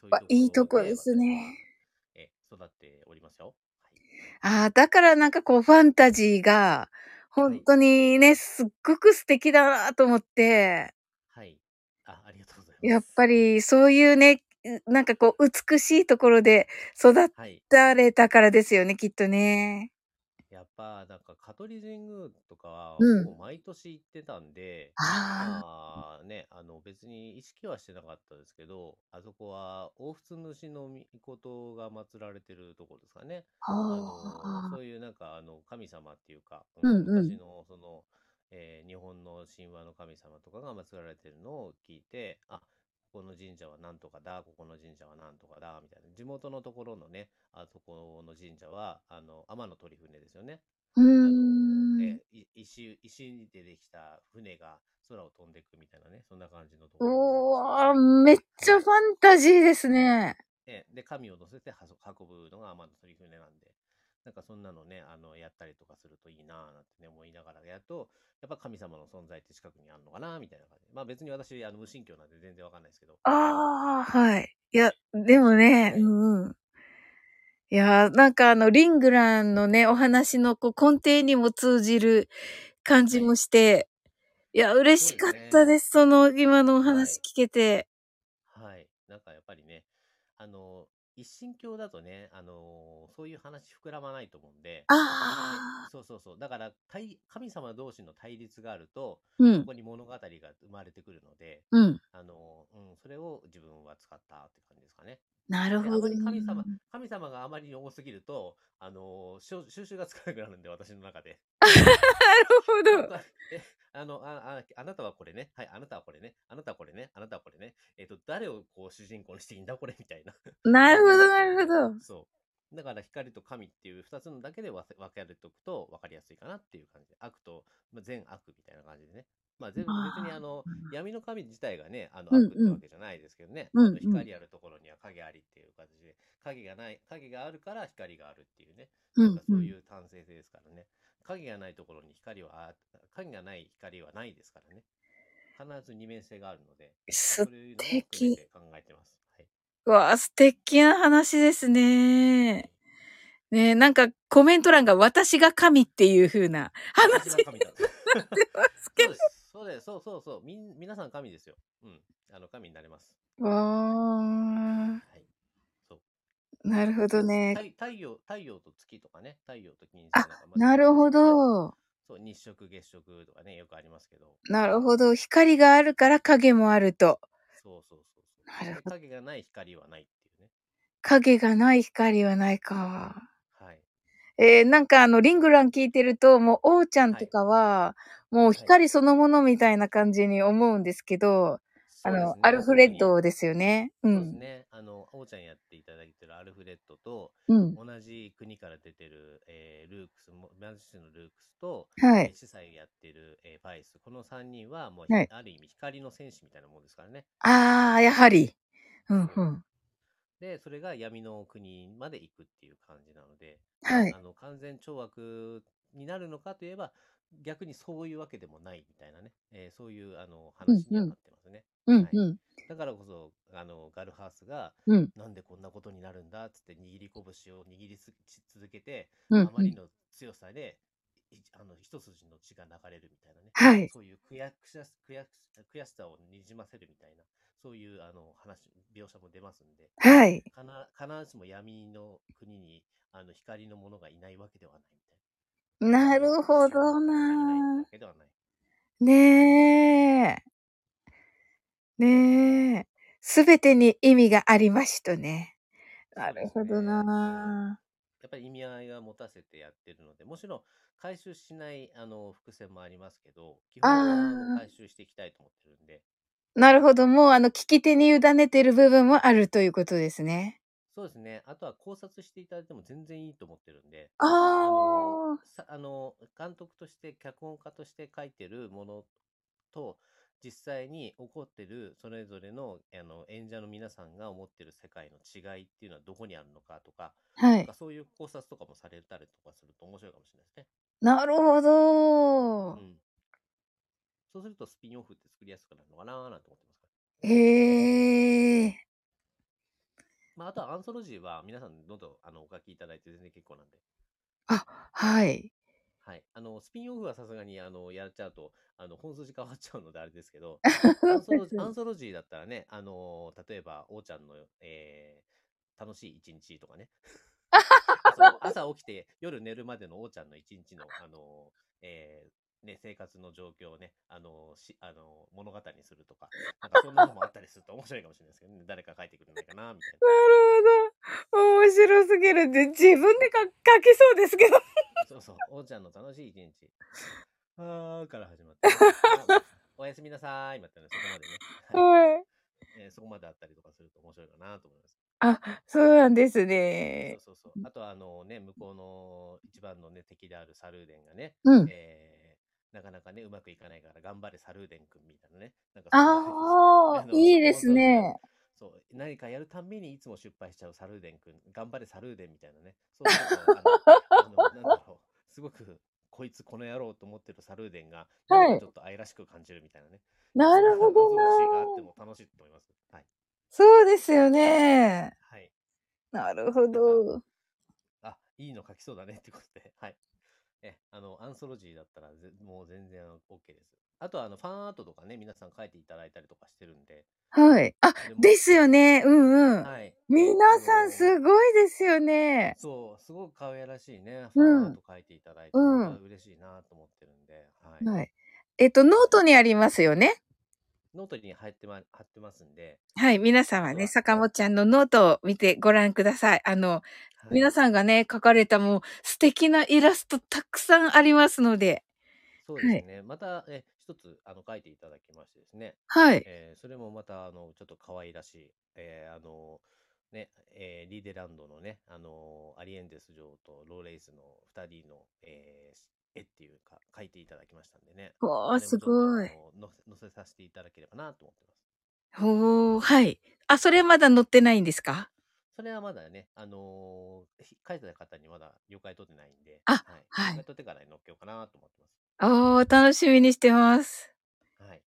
そうわいいとこですね。え、育っておりますよ。はい。ああ、だからなんかこうファンタジーが、本当にね、すっごく素敵だなと思って、はい。あ、ありがとうございます。やっぱりそういうね、うなんかこう美しいところで育はい。たれたからですよね、きっとね。やっぱ、なんか、香取神宮とかは、う毎年行ってたんで、あまあね、あの別に意識はしてなかったですけど、あそこは大仏主の御事が祀られてるところですかね。あ、のそういうなんかあの神様っていうか、うんうん昔のその、えー日本の神話の神様とかが祀られてるのを聞いて、あここの神社はなんとかだ、ここの神社はなんとかだ、みたいな。地元のところのね、あそこの神社は、あの、天の鳥船ですよね。うん。えい石、石でできた船が空を飛んでいくみたいなね、そんな感じのところおー、めっちゃファンタジーですね。ええで、神を乗せて運ぶのが天の鳥船なんで、なんかそんなのね、あの、やったりとかするといいなぁなんてね、思いながらやると、やっぱ神様の存在って近くにあるのかなみたいな感じで。まあ別に私、あの、無神教なんで全然わかんないですけど。ああ、はい。いや、でもね、うんうん。いや、なんかあの、リングランのね、お話のこう根底にも通じる感じもして、いや、嬉しかったです。その、今のお話聞けて。はい。なんかやっぱりね、あの、一神教だとね、あの、そういう話膨らまないと思うんで、ああ、そうそうそう。だから、対神様同士の対立があると、うん、そこに物語が生まれてくるので、うん。あの、うん、それを自分は使ったって感じですかね。なるほど。であまり神様、神様があまりに多すぎると、あの、しょ収集がつかなくなるんで、私の中で。なるほど。え、あの、あ、あ、あなたはこれね。はい、あなたはこれね。あなたはこれね。あなたはこれね。えっ、と、誰をこう主人公にしていいんだこれみたいな。なるほど、なるほど。そう。だから光と神っていう二つのだけで分分けておくと分かりやすいかなっていう感じで。悪と、まあ、善悪みたいな感じでね。まあ、全部別にあの、闇の神自体がね、あの、うんうん悪ってわけじゃないですけどね。うんうん光あるところには影ありっていう形で、影がない、影があるから光があるっていうね。うんなんかそういう単性性ですからね。影がないところに光はあ、影がない光はないですからね。必ず二面性があるので、素敵。て考えてます。はい。わあ、素敵な話ですね。ねなんかコメント欄が私が神っていう風な話。になってますけど。そうです。そうです。そうそうそう。みん、皆さん神ですよ。うん。あの、神になれます。わあ。なるほどね。太太陽、太陽と月とかね。太陽と金星あなんかまあなるほど。そう、日食、月食とかね、よくありますけど。なるほど。光があるから影もあると。そうそうそうそう。なるほどで影がない光はないっていうね。影がない光はないか。はい。えー、なんかあの、リングラン聞いてると、もう、王ちゃんとかは、もう光そのものみたいな感じに思うんですけど、あの、ねアルフレッドですよね。うそうですん。ね。あの、おうちゃんやっていただいてるアルフレッドと、うん。同じ国から出てる、えールークスも、マジシのルークスと、はい。えー司祭やってる、えーファイス。この3人は、もう、はいある意味、光の戦士みたいなもんですからね。あー、やはり。うん、うん。で、それが闇の国まで行くっていう感じなので、はいあの完全懲悪になるのかといえば、逆にそういうわけでもないみたいなね、えーそういうあの話にはなってますね。うんは、うん。だからこそ、あのガルハースが、うん、なんでこんなことになるんだっつって握り拳を握りす続けて、うんあまりの強さで、いあの一筋の血が流れるみたいなね、はい。そういう悔しさ悔し悔しさをにじませるみたいな、そういうあの話、描写も出ますんで、はい。かな必ずしも闇の国にあの光のものがいないわけではないみたいなるほどいないなわけではない。ねえ。ねえ。すべてに意味がありましとね。なるほどなやっぱり意味合いは持たせてやってるので、もちろん回収しないあの伏線もありますけど、基本はあのあー回収していきたいと思ってるんで、なるほど。もうあの、聞き手に委ねてる部分もあるということですね。そうですね。あとは考察していただいても全然いいと思ってるんで、あのあ。さあの監督として、脚本家として書いてるものと、実際に起こってるそれぞれのあの演者の皆さんが思ってる世界の違いっていうのはどこにあるのかとか、はい。かそういう考察とかもされたりとかすると面白いかもしれないですね。なるほど。うん。そうするとスピンオフって作りやすくなるのかなーなんて思ってますから。へえ。まあ、あとはアンソロジーは皆さんどんどんあのお書きいただいて全然結構なんで。あ、はい。はい。あの、スピンオフはさすがにあのやっちゃうと、あの本筋変わっちゃうのであれですけど、アンソロジー アンソロジーだったらね、あの例えば、おーちゃんの、えー楽しい一日とかね。朝朝起きて夜寝るまでのおーちゃんの一日の、あのえーね、生活の状況をね、あのしあの物語にするとか、なんかそんなのもあったりすると面白いかもしれないですけどね、誰か書いてくれないかな、みたいな。なるほど。面白すぎる。で自分でか書けそうですけど。そうそう、おーちゃんの楽しい一日。あーから始まって、あおやすみなさーい、またね、そこまでね、はいはい。えーそこまであったりとかすると面白いかなと思います。あ、そうなんですそうね。そうそう。あとは、あのね、向こうの一番のね、敵であるサルーデンがね、うん。えーなかなかね、うまくいかないから頑張れサルーデン君みたいなね。なんか ああ、のいいですね。そう、何かやるたんびにいつも失敗しちゃうサルーデン君、頑張れサルーデンみたいなね。そうすると、あの、あのなんだろう、すごく、こいつこの野郎と思ってるサルーデンが、はいちょっと愛らしく感じるみたいなね。なるほどな謎々しがあってな。も楽しいと思います。はい。そうですよね。はい。なるほど。あ、いいの書きそうだねってことで、はい。え、あの、アンソロジーだったらぜ、もう全然 OK です。あとは、あの、ファンアートとかね、皆さん書いていただいたりとかしてるんで。はい。あ、それもですよね。うんうん。はい。皆さんすごいですよね。そう、すごく可愛らしいね、フうんァンアート書いていただいて、うん本当嬉しいなと思ってるんで、はい。はい。えっと、ノートにありますよね。ノートに貼ってま、貼ってますんで、はい。皆さんはね、坂本ちゃんのノートを見てご覧ください。あの、はい、皆さんがね、描かれたもう素敵なイラストたくさんありますので。そうですね。また、え、一つ、あの、書いていただきましてですね。はい。えーそれもまた、あの、ちょっと可愛らしい、えーあの、ね、えーリーデランドのね、あの、アリエンデス女王とローレイスの二人の、えー絵っていうか、書いていただきましたんでね。わあ、すごい。あの載せ載せさせていただければなと思ってます。ほー、はい。あ、それまだ載ってないんですか？それはまだね、あのーひ書いてた方にまだ了解取ってないんで、あはい。はい了解取ってからに載っけようかなと思ってます。おー、楽しみにしてます。はい。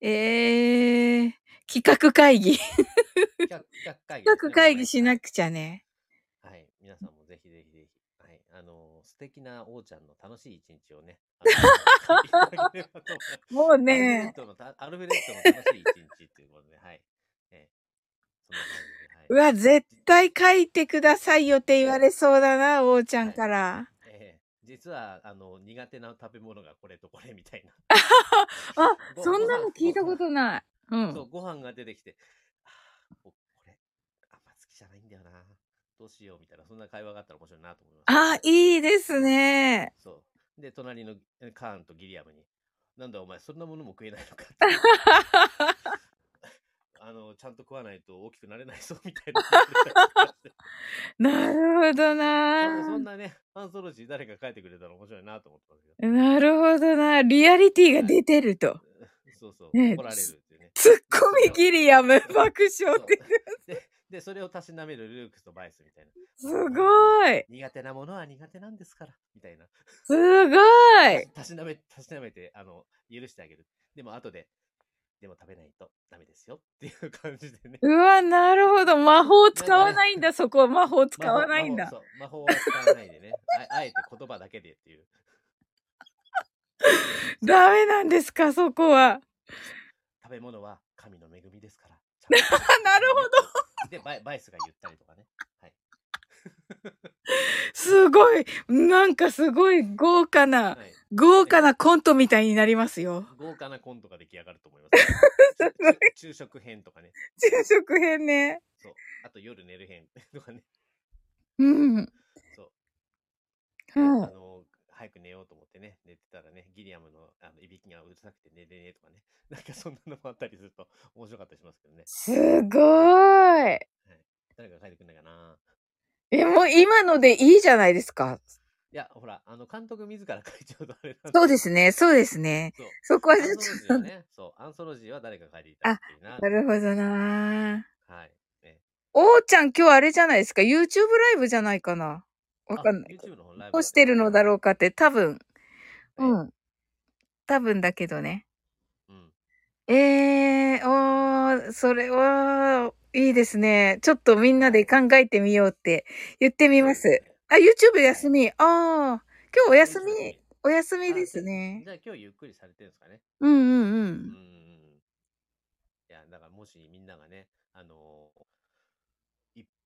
えー、企画会議。企画会議企画会議しなはいくちゃね。はい。皆さんもぜひぜひ。あのー素敵なおーちゃんの楽しい一日をね。もうね、アルフレッドの楽しい一日ということで、はい。えー。うわ、絶対書いてくださいよって言われそうだな、おーちゃんから。えー実は、あの、苦手な食べ物がこれとこれみたいな。あ、ごそんなの聞いたことない。う。そうんご飯が出てきて、僕これ、あんま好きじゃないんだよな。どうしようみたいな、そんな会話があったら面白いなと思います。あ、いいですね。そう。で、隣のえカーンとギリアムに、なんだお前、そんなものも食えないのかって。あの、ちゃんと食わないと大きくなれないぞ、みたいな。なるほどそそんな。なね、アンソロジー誰か書いてくれたら面白いなと思ってますけど。なるほどな。リアリティが出てると。そうそう、ね怒られるっていうね。ツッコミギリアム爆笑って。で、で、それをたしなめるルークスとバイスみたいな。すごい。苦手なものは苦手なんですから、みたいな。すごい。たしなめ、たしなめて、あの、許してあげる。でも後で、でも食べないとダメですよっていう感じでね。うわ、なるほど。魔法使わないんだ、そこ。魔法使わないんだ。魔法そう魔法は使わないでね。ああえて言葉だけでっていう。ダメなんですか、そこは。食べ物は神の恵みですから。なるほど。ど。で、バイバイスが言ったりとかね。はい。すごい。なんかすごい豪華な、はい、豪華なコントみたいになりますよ。豪華なコントが出来上がると思います。昼食編とかね。昼食編ね。そう。あと夜寝る編とかね。うん。そう。あはい。の、早く寝ようと思ってね、寝てたらね、ギリアムのあのいびきがうるさくて寝れねえとかね。なんかそんなのもあったりすると面白かったりしますけどね。すごい。誰か書いてくんないかな。え、もう今のでいいじゃないですか。いや、ほら、あの、監督自ら書いちゃうとあれなんそうですね、そうですね。そう。そこはちょっソロジーとはね、そう、アンソロジーは誰か書いていただきたいな。なるほどなはい。ね、おーちゃん今日あれじゃないですか ?YouTube ライブじゃないかなわかんない。あ YouTube の方ライブ干してるのだろうかって多分、うはいん。多分だけどね。うん。えー、おー、それは、いいですね。ちょっとみんなで考えてみようって言ってみます。あ、YouTube 休み。あー、今日お休み、お休みですね。じゃあ今日ゆっくりされてるんですかね。うんうんう。うんん。いや、だからもしみんながね、あのー、1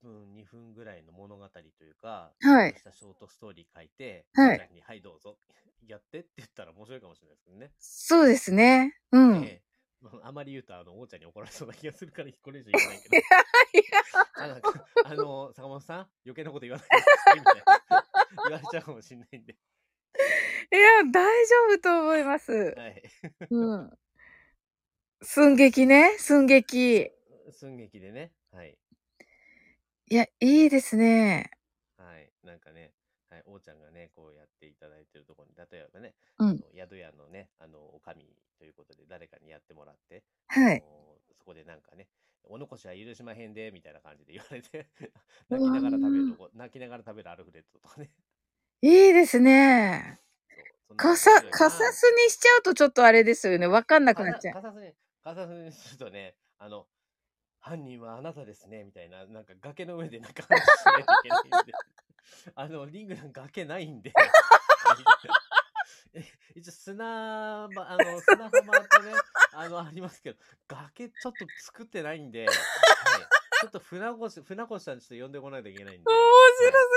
分、2分ぐらいの物語というか、はいしたショートストーリー書いて、はいに、はい、どうぞ、やってって言ったら面白いかもしれないですけどね。そうですね。うん。ええまああまり言うと、あの、おーちゃんに怒られそうな気がするから、これ以上言わないけど。い あの、あの坂本さん、余計なこと言わないでいみたいな。言われちゃうかもしれないんで。や、いや、大丈夫と思います。はい。うん。寸劇ね、寸劇。寸劇でね。はい。いや、いいですね。はい。なんかね、はい、おーちゃんがね、こうやっていただいてるところに、例えばね、うんあの宿屋のね、あの、おかみということで誰かにやってもらって、はい。そこでなんかね、お残しは許しまへんで、みたいな感じで言われて、泣きながら食べるとこ、泣きながら食べるアルフレッドとかね。いいですね。そうかさ、かさすにしちゃうとちょっとあれですよね。わかんなくなっちゃう。かさすに、かさすにするとね、あの、犯人はあなたですね、みたいな、なんか崖の上でなんか話しないといけないんで、あの、リングなんか崖ないんで、え一応砂場、あの、砂浜とね、あの、ありますけど、崖ちょっと作ってないんで、はい、ちょっと船越、船越さんちょっと呼んでこないといけないんで。面白す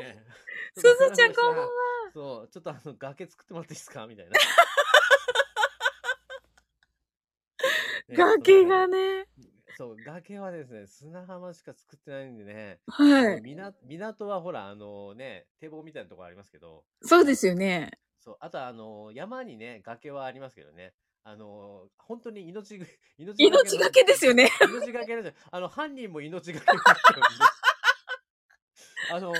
ぎる。ええ すずちゃんこんばんは。そう、ちょっとあの、崖作ってもらっていいですか？みたいな。ね崖がね。そう、崖はですね、砂浜しか作ってないんでね、はい。港港はほら、あのね、堤防みたいなところありますけど、そうですよね。そう、あとはあの山にね、崖はありますけどね、あの本当に命ぐ、命命がけですよね。命がけなんですよ。あの、犯人も命がけになっちゃうんで。あの、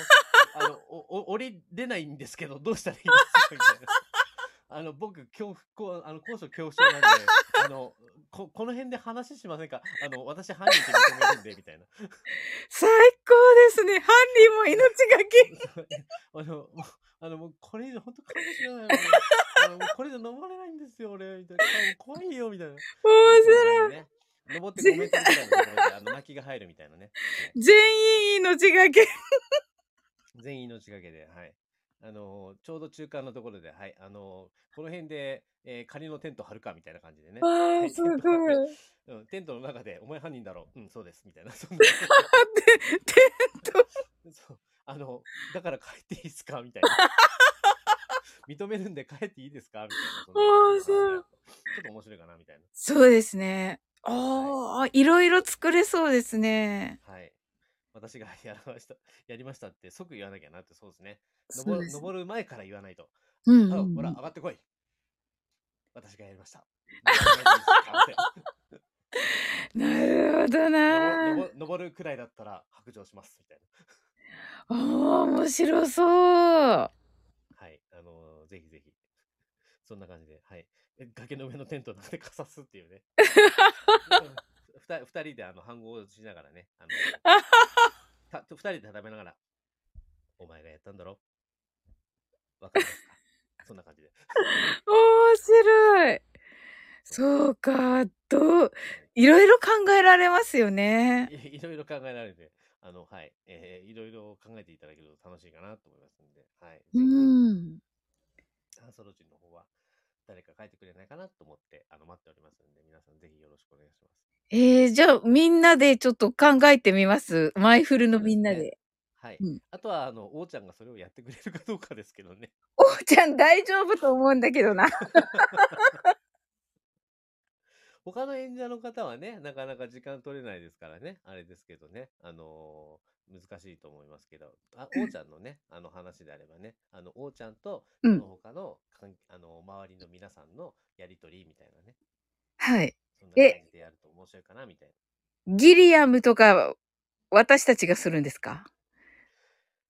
あの、お、お、降りれないんですけど、どうしたらいいですか？みたいな。あの、僕、恐怖、こう、あの、高所恐怖症なんで、あの、こ、この辺で話しませんか？あの、私犯人って認めるんで、みたいな。最高ですね。犯人も命がけ。あの、もあの、もうこれ以上本当かもしれない。あのもうこれ以上登れないんですよ、俺。みたいな。怖いよ、みたいな。面白い。登って5メートルぐらいのところで、あの、泣きが入るみたいなね。はい全員命がけ。全員命がけで、はい。あのーちょうど中間のところで、はい。あのーこの辺で、えー仮のテント張るかみたいな感じでね。わあ、はいすごい。テント張る うん、テントの中で、お前犯人だろう。うん、そうです。みたいな。そんな テント。そう。あの、だから帰っていいですか？みたいな。認めるんで帰っていいですか？みたいなそんな感じで。面白いちょっと面白いかなみたいな。そうですね。ああ、いろいろ作れそうですね。はい。私が やりました、やりましたって即言わなきゃなって、そうですね。登る。登る前から言わないと。うんうんほら、上がってこい。私がやりました。なるほどなな。登登登るくらいだったら白状します。みたいな。ああ、面白そう。はい。あのーぜひぜひ。そんな感じで、はい。え崖の上のテントなんでかさすっていうね。二人であの反合しながらね、あのた二人で食べながら、お前がやったんだろ？わかりますか？そんな感じで。面白い。そうか、どう、いろいろ考えられますよね。いいろいろ考えられて、あの、はい、えーいろいろ考えていただけると楽しいかなと思いますんで、はい。ぜうひん。ハンソロジンの方は、誰か書いてくれないかなと思って、あの、待っておりますんで、皆さんぜひよろしくお願いします。えー、じゃあみんなでちょっと考えてみます。マイフルのみんなで。はい。うんあとは、あの、おーちゃんがそれをやってくれるかどうかですけどね。おーちゃん大丈夫と思うんだけどな。他の演者の方はね、なかなか時間取れないですからね、あれですけどね、あのー難しいと思いますけど、あ、おーちゃんのね、あの話であればね、あの、おーちゃんと、うんその他の、かんあの、周りの皆さんのやりとりみたいなね、はい。そんな感じでやると面白いかな、みたいな。ギリアムとか私たちがするんですか？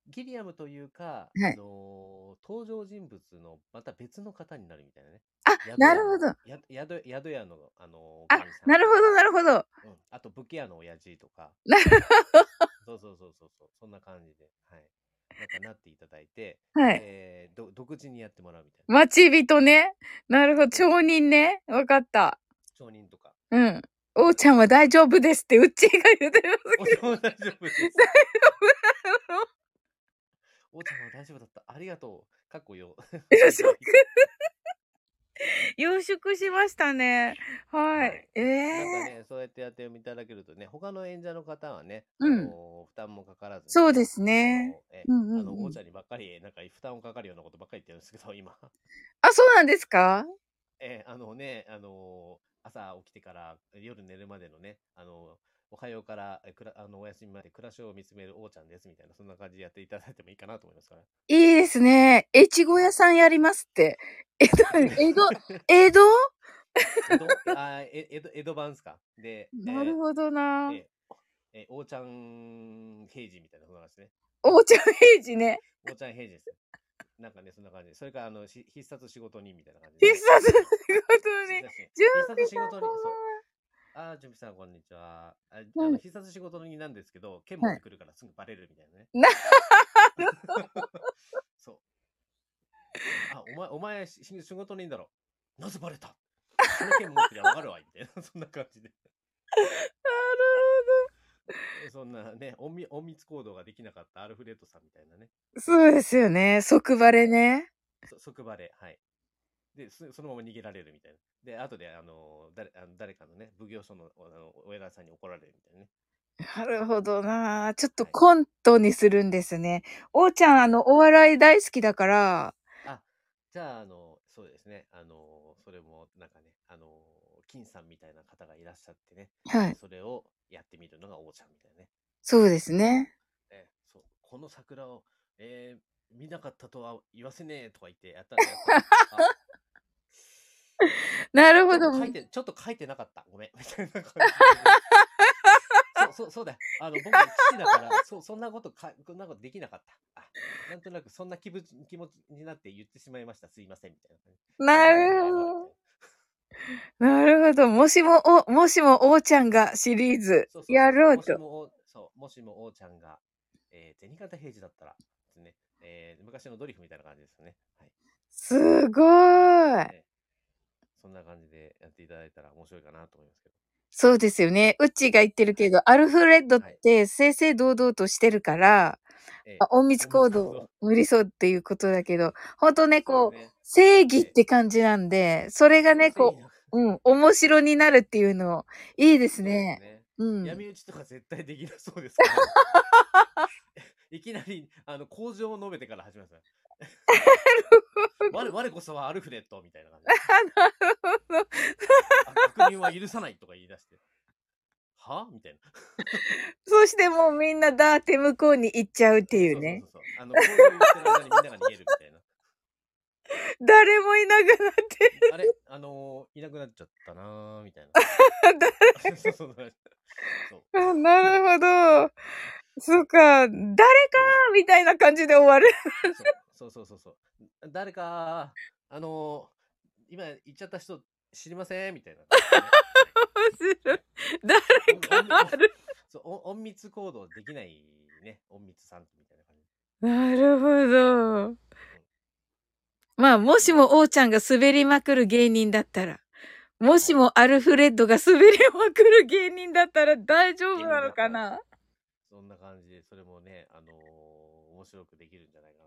ギリアムというか、はいあのー登場人物のまた別の方になるみたいなね。なるほど。のや宿宿屋の、あのーあなるほど、なるほど。うん、あと武家屋の親父とか、なる そうそうそうそうそう、そんな感じで、はい。なんかなっていただいて、はい。えーど独自にやってもらうみたいな。待ち人ね。なるほど。町人ね。わかった。町人とか。うん。おーちゃんは大丈夫ですって、うっちーが言ってますおけど。ちゃんは大丈夫です。おちゃんは大丈夫だった。ありがとう。かっこよ。よし養殖しましたね。ははいい。ええなんかね、そうやってやっていただけるとね、他の演者の方はね、うんあの負担もかからずそうですね。あのおーちゃんにばっかり、なんか負担をかかるようなことばっかり言ってるんですけど、今。あ、そうなんですか？えあのね、あの朝起きてから夜寝るまでのね、あのおはようからえくらあのお休みまで暮らしを見つめるおーちゃんですみたいな、そんな感じでやっていただいてもいいかなと思いますから。いいですね。越後屋さんやりますって。えっと、江戸、江戸？江戸？あえ江戸江戸版ですか？で、なるほどな。ええおーちゃん平時みたいなそんな感じですね。おーちゃん平時ね。おーちゃん平時ですよ。なんかね、そんな感じで。それから、あの、し必殺仕事人みたいな感じで。必殺仕事に。必準殺仕事人。あー、準備さん、こんにちは。ああうんの必殺仕事人なんですけど、剣持ってくるからすぐバレるみたいなね。なそう。あ、お前、お前、し仕事人だろ。なぜバレた？その剣持ってりゃわかるわい、みたいな。そんな感じで。なるそんなね、隠密行動ができなかったアルフレッドさんみたいなね。そうですよね。即バレね。そ即バレ、はい。で、そそのまま逃げられるみたいな。で、後で、あの、誰あの誰かのね、奉行所のあのお偉いさんに怒られるみたいなね。なるほどな。ちょっとはいコントにするんですね。おーちゃん、あの、お笑い大好きだから、あ、じゃあ、あの、そうですね。あの、それも、なんかね、あの、金さんみたいな方がいらっしゃってね、はい。それをやってみるのが王ちゃんみたいなね。そうですね。えそうこの桜を、えー見なかったとは言わせねえとか言ってやったら、やったら なるほどちょっと。書いて、ちょっと書いてなかった。ごめん。みたいな感じで。そう、そう、そうだよ。あの、僕、父だから、そ、そんなことか、そんなことできなかった。あ、なんとなく、そんな気分、気持ちになって言ってしまいました。すいません。みたいな。なるほど。なるほど。もしも、お、もしも、おーちゃんがシリーズやろうと。もしもお、そう、もしも王ちゃんが、えー、銭形平次だったら、ですね。えー昔のドリフみたいな感じですね。はい。すごーい。ねそんな感じでやっていただいたら面白いかなと思いますけど。そうですよね。うっちーが言ってるけど、アルフレッドって正々堂々としてるから、隠密行隠密行動無理そうっていうことだけど、本当ね、こう、正義って感じなんで、それがね、こう、うん、面白になるっていうの、いいですそうね。ですねうん。闇討ちとか絶対できなそうです いきなりあの工場を述べてから始めますね。我我こそはアルフレッドみたいな感じで。あ悪人は許さないとか言い出して。は？みたいな。そしてもうみんな向こうに行っちゃうっていうね。そうそうそう。あの、工場に行ってる間にみんなが逃げるみたいな。誰もいなくなってあれ？あのーいなくなっちゃったなーみたいな。そうそうそうそう あなるほど。そっか、誰かーみたいな感じで終わる。そうそうそうそうそう。誰か、あのー今言っちゃった人知りませんみたいな。面白い誰かある。そうお隠密行動できないね。隠密さんみたいな感じ。なるほど。まあ、もしも王ちゃんが滑りまくる芸人だったら、もしもアルフレッドが滑りまくる芸人だったら大丈夫なのかな？そんな感じで、それもね、あのー面白くできるんじゃないか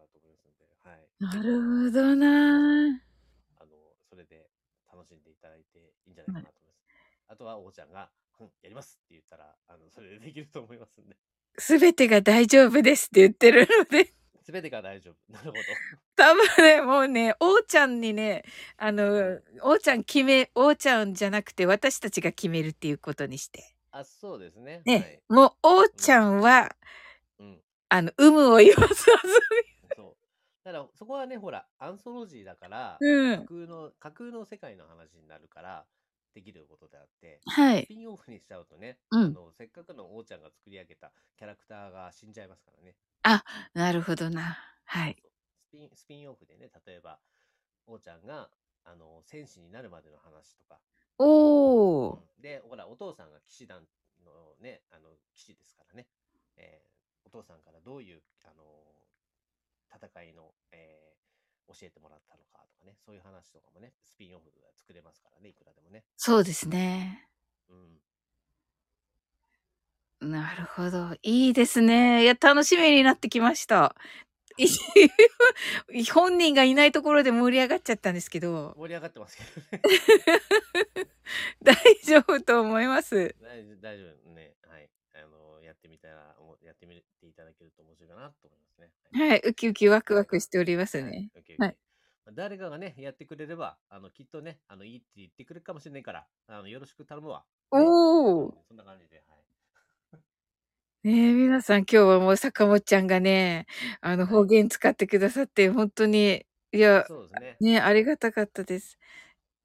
はい。なるほどなあのそれで楽しんでいただいていいんじゃないかなと思います。あとは、王ちゃんが、うん、やりますって言ったら、あの、それでできると思いますんで。すべてが大丈夫ですって言ってるので、すべてが大丈夫。なるほど。多分ね、もうね、王ちゃんにね、あの、王ちゃん決め、王ちゃんじゃなくて私たちが決めるっていうことにして。あ、そうですね。ね、もう王ちゃんは、はい。うん。あの、有無を言わさずそう。だから、そこはね、ほら、アンソロジーだから、に。うん架。空の、架空の世界の話になるから、できることであって、はい。スピンオフにしちゃうとね、うんあのせっかくの王ちゃんが作り上げたキャラクターが死んじゃいますからね。なるほどな。はい。そうスピンスピンオフでね、例えば、王ちゃんがあの戦士になるまでの話とか、おー。うんで、ほら、お父さんが騎士団のね、あの騎士ですからね、えーお父さんからどういうあの戦いの、えー教えてもらったのかとかね、そういう話とかもね、スピンオフが作れますからね、いくらでもね。そうですね。うん。なるほど。いいですね。いや、楽しみになってきました。い 本人がいないところで盛り上がっちゃったんですけど、盛り上がってますけどね。大丈夫と思います。大丈夫大丈夫ね。はい。やってみたら、やってみていただけると面白いかなと思いますね。はい。ウキウキワクワクしておりますはいね。。ウキウキはいまあ誰かがね、やってくれれば、あの、きっとね、あの、いいって言ってくれるかもしれないから、あの、よろしく頼むわ。ねおー。そんな感じで、はい。ねえ、皆さん今日はもう坂本ちゃんがね、あの方言使ってくださって、本当に、いや、そうですね。ね、ありがたかったです。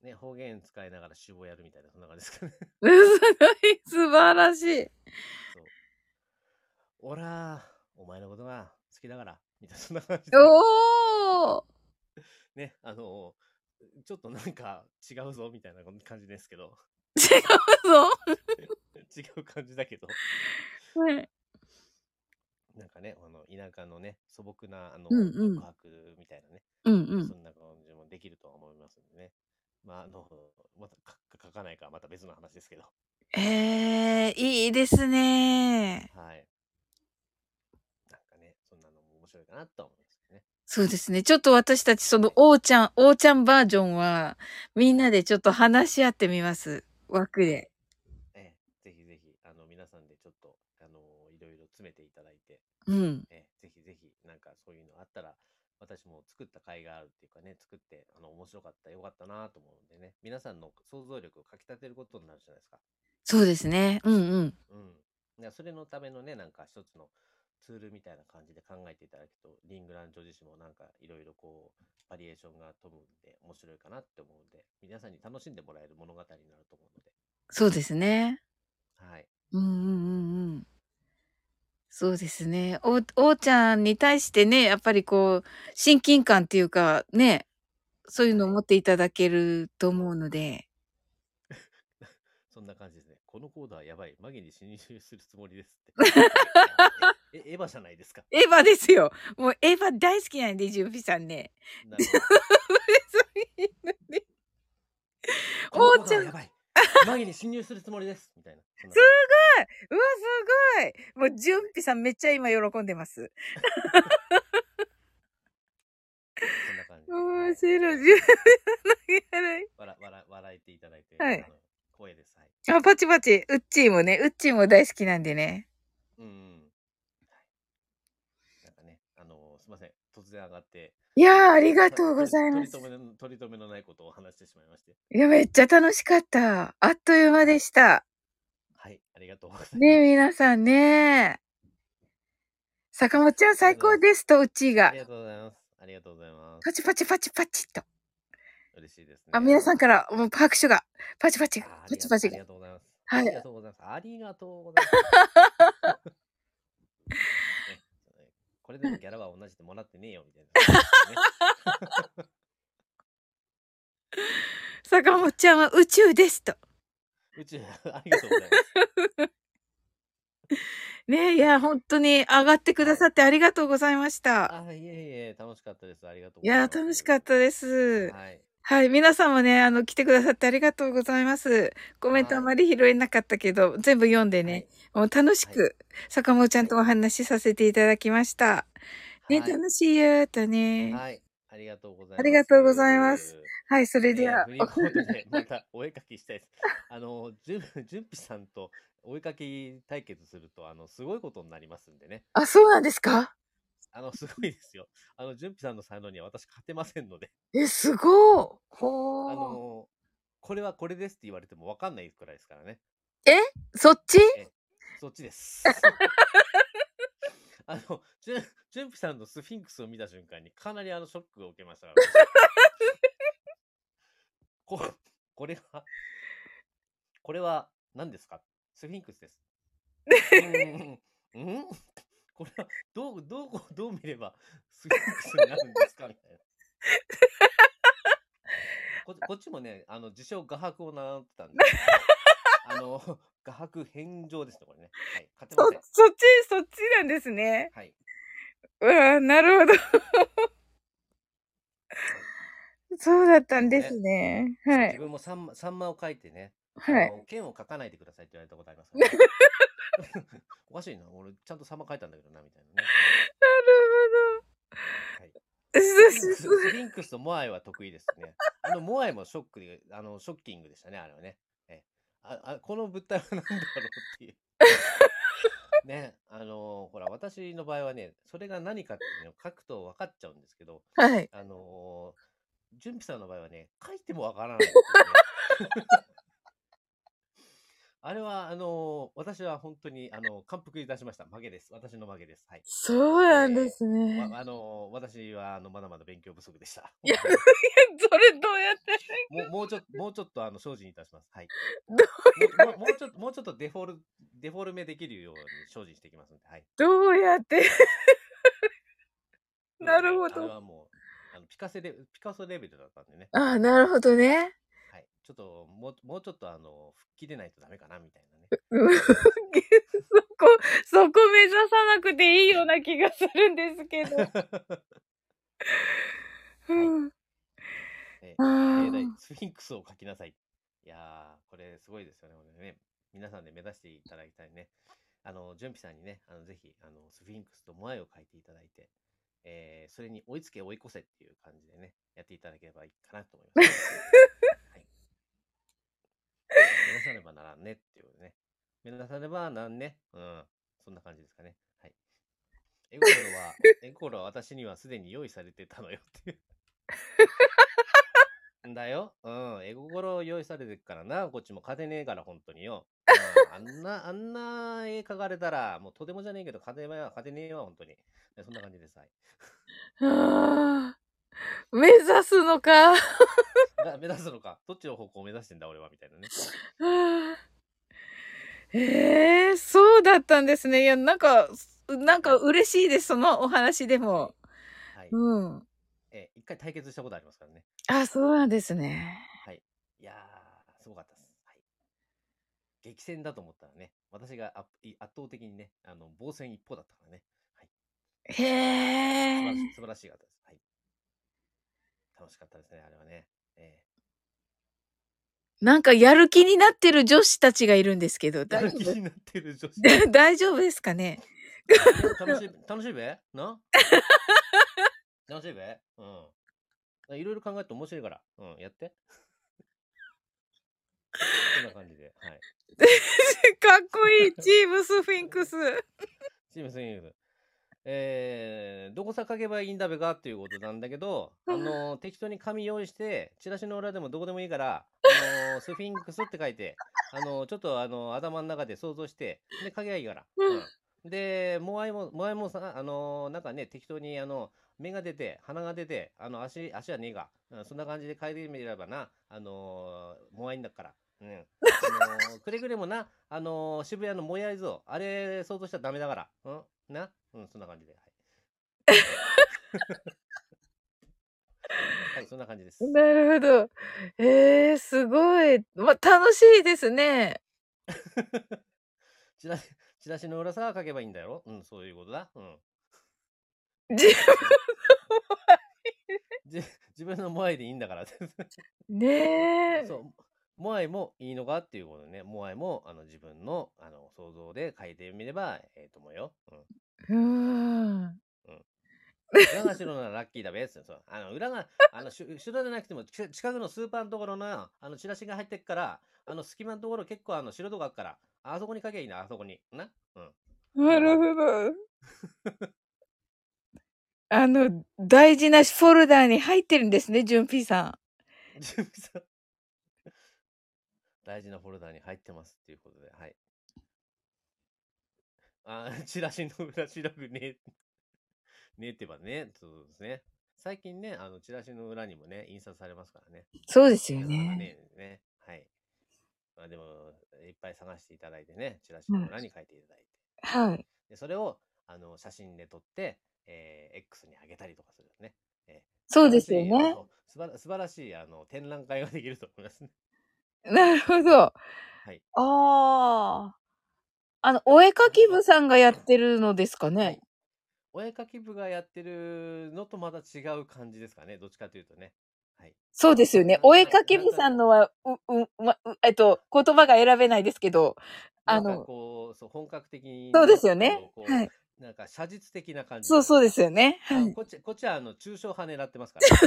ね、方言使いながら手法やるみたいな、そんな感じですかね。すごい、素晴らしい。そう。おら、お前のことが好きだから、みたいな、そんな感じで。おー ね、あの、ちょっとなんか違うぞ、みたいな感じですけど。違うぞ。違う感じだけど。はい。なんかね、あの田舎のね、素朴なあの、うんうん告白みたいなね、うんうんそ。んな感じもできるとは思いますんでね。まあ、あの、またか書かないかはまた別の話ですけど。えー、いいですね。はい。なんかね、そんなのも面白いかなと思いますね。そうですね。ちょっと私たちその、おーちゃん、おーちゃんバージョンは、みんなでちょっと話し合ってみます。枠で。ええ、ぜひぜひ、あの、皆さんでちょっと、あの、いろいろ詰めていただいて、うん。ええ、ぜひぜひ、なんかそういうのあったら、私も作った甲斐があるっていうかね、作って、あの、面白かった、よかったなと思うんでね、皆さんの想像力をかき立てることになるじゃないですか。そうですね。うんうん。うん。それのためのね、なんか一つのツールみたいな感じで考えていただくと、リングランド自身もなんかいろいろこう、バリエーションが飛ぶんで、面白いかなって思うんで、皆さんに楽しんでもらえる物語になると思うので、そうですね。はい。うんうんうんうん。そうですね。お、おーちゃんに対してね、やっぱりこう、親近感っていうか、ね、そういうのを持っていただけると思うので、そんな感じですね。このコードはやばい。マギに侵入するつもりですって。え、エヴァじゃないですか。エヴァですよ。もうエヴァ大好きなんで、ジュンピさんね。おーちゃんやばい。マギに侵入するつもりです。みたいな。そんなすうわ、すごいもう、ジュンピさんめっちゃ今喜んでます。面白い。笑い笑笑笑えていただいて、はいあの光栄です。はい。あ、パチパチ。ウッチーもね、ウッチーも大好きなんでね。うんうん。はい。なんかね、あのすみません。突然上がって。いやー、ありがとうございます。取り留めの取り留めのないことを話してしまいまして。いや、めっちゃ楽しかった。あっという間でした。はい。ありがとうございます。ね皆さんね。坂本ちゃん最高ですと、ウッチーがあり。がとうございます。ありがとうございます。パチパチパチパチと。嬉しいですね。あ、皆さんからもう拍手が。パチパチああパチパチがりが。とうございます。はいありがとうございます。ありがとうございます。ねこれでもギャラは同じでもらってねえよみたいな、ね。坂本ちゃんは宇宙ですと。宇宙、ありがとうございます。ねいや、本当に上がってくださってありがとうございました。あ、いえいえ、楽しかったです。ありがとういや、楽しかったです。はい。はい。皆さんもね、あの、来てくださってありがとうございます。コメントあまり拾えなかったけど、全部読んでね、もう楽しく、坂本ちゃんとお話しさせていただきました。ね、はい楽しいよとね。はい。ありがとうございます。ありがとうございます。はい、それでは、でまたお絵かきしたいです。あの、じゅん、じゅんぴさんとお絵かき対決すると、あの、すごいことになりますんでね。あ、そうなんですか？あの、すごいですよ。あの、じゅんぴさんの才能には私勝てませんので。え、すごい。ほあー。の、これはこれですって言われてもわかんないくらいですからね。そっち？そっちです。あの、じゅん、じゅんぴさんのスフィンクスを見た瞬間にかなりあのショックを受けました。こ、これは、これは何ですか？スフィンクスです。うーん、うんこれはどう、どう、どう見ればスフィンクスになるんですかみたいな。ここっちもね、あの、自称画伯を習ってたんで、あの、画伯返上ですね、これね。はい、勝てまそせん。、そっち、そっちなんですね。はい。うわーなるほど。そうだったんですね。はい。自分もサンマサンマを書いてね、はい剣を書かないでくださいって言われたことありますから、ね、おかしいな、俺ちゃんとサンマ書いたんだけどな、みたいなね。なはい、るほど。スフィンクスとモアイは得意ですね。あの、モアイもショックで、あの、ショッキングでしたね、あれはね。えああこの物体は何だろうっていう。ね、あのほら、私の場合はね、それが何かっていうのを書くと分かっちゃうんですけど、はい。あのー、純ピさんの場合はね、書いてもわからないんですよね。あれは、あのー私は本当に、あの感服いたしました。曲げです。私の曲げです。はい。そうなんですね。わあのー私は、あの、まだまだ勉強不足でした。いや それどうやってもうもうちょっと、もうちょっと、あの、精進いたします。はい。どうもうもうもうちょっと、もうちょっとデフォル、デフォルメできるように精進していきますので、はい。どうやって？なるほあれど。はもう、あのピカセレ、ピカソレベルだったんでね。ああ、なるほどね。はい。ちょっと、もう、もうちょっと、あの、吹っ切れないとダメかな、みたいなね。うん そこ、そこ目指さなくていいような気がするんですけど。うんえあ例題ースフィンクスを書きなさい。いやー、これすごいですよね。ね皆さんで目指していただきたいね。あの、純ピさんにね、あのぜひ、あの、スフィンクスとモアイを書いていただいて、えーそれに追いつけ追い越せっていう感じでね、やっていただければいいかなと思います。さねばならんねっていうね。目指さねばなんね。うん。そんな感じですかね。はい。絵心は、絵心は私にはすでに用意されてたのよっていう。ん だよ。うん。絵心を用意されてるからな。こっちも勝てねえから、本当によ。うん、あんな、あんな絵描かれたら、もうとてもじゃねえけど、勝てま勝てねえわ、本当に。ねそんな感じです。はい。目指すのか。だ 目指すのか。どっちの方向を目指してんだ、俺は、みたいなね。ええそうだったんですね。いや、なんか、なんか嬉しいです、そのお話でも。はい。うん。えー一回対決したことありますからね。あ、そうなんですね。はい。いやー、すごかったです。はい。激戦だと思ったらね、私が圧圧倒的にね、あの、防戦一方だったからね。はい。へ素晴らしえい、。素晴らしい方です。はい。楽しかったですね、あれはね。えなんかやる気になってる女子たちがいるんですけど、え大丈夫？やる気になってる女子。大丈夫ですかね？楽しい、楽しいべ？な 楽しいべ？うん。いろいろ考えて面白いから。うん、やって。こんな感じで。はい。かっこいい。チームスフィンクス。チームスイング。えー、どこさ書けばいいんだべかっていうことなんだけど、あの適当に紙用意して、チラシの裏でもどこでもいいから、あのスフィンクスって書いて、あのちょっとあの頭の中で想像して、で、書けばいいから。うん、で、モアイも、モアイもさ、あのなんかね、適当にあの、目が出て、鼻が出て、あの、足、足はねえが、うんそんな感じで書いてみればな、あのモアイんだから。うん。あのくれぐれもな、あの渋谷のもやい像、あれ想像しちゃダメだから。うんなうん、そんな感じで。はい。はい、そんな感じです。なるほど。えー、すごい。ま、楽しいですね。チラシ、チラシの裏さ書けばいいんだよ。うん、そういうことだ。うん。自分のモアイでいいんだから。ねえ。そう。モアイもいいのかっていうことでね、モアイもあの自分のあの想像で書いてみればええと思うよ。うん。う。裏が白ならラッキーだべっつって。そう。あの裏があのしゅ白じゃなくてもち近くのスーパーのところのあのチラシが入ってっからあの隙間のところ結構あの白とこあっからあそこに書けばいいなあそこに。な。うん。なるほど。あの、大事なフォルダーに入ってるんですね、ジュンピーさ準備さん大事なフォルダに入ってますっていうことではいあー チラシの裏白くねえ ねえってばねそうですね最近ねあのチラシの裏にもね印刷されますからねん。そうですよね。ねねはい。まあでも、いっぱい探していただいてね、チラシの裏に書いていただいて。はい。で、それを、あの、写真で撮って、えー X に上げたりとかするね。えーそうですよね。素晴らしい、あの、展覧会ができると思いますね。なるほど。はい。ああ。あの、お絵かき部さんがやってるのですかはいね？。お絵かき部がやってるのとまた違う感じですかね。どっちかというとね。はい。そうですよね。お絵かき部さんのは、う、う、ま、うえっと、言葉が選べないですけど、あの、こう、そう、本格的にね、そうですよねはい。なんか写実的な感じ。そうそうですよね。はい。あこっち、こっちはあの、抽象派狙ってますから、は い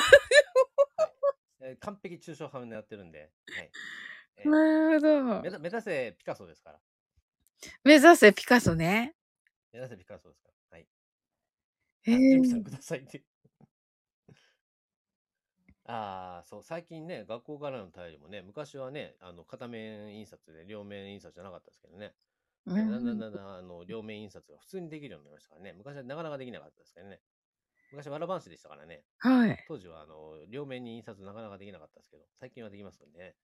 えー完璧抽象派狙ってるんで、はい。えーなるほど。目指目指せピカソですから。目指せピカソね。目指せピカソですから。はい。へあ。くださいって。ああ、そう、最近ね、学校からの頼りもね、昔はね、あの、片面印刷で両面印刷じゃなかったですけどね。うえだんだんん。だんだん、あの、両面印刷が普通にできるようになりましたからね。昔はなかなかできなかったですけどね。昔はわらばんしでしたからね。はい。当時は、あの、両面に印刷なかなかできなかったですけど、最近はできますんでね。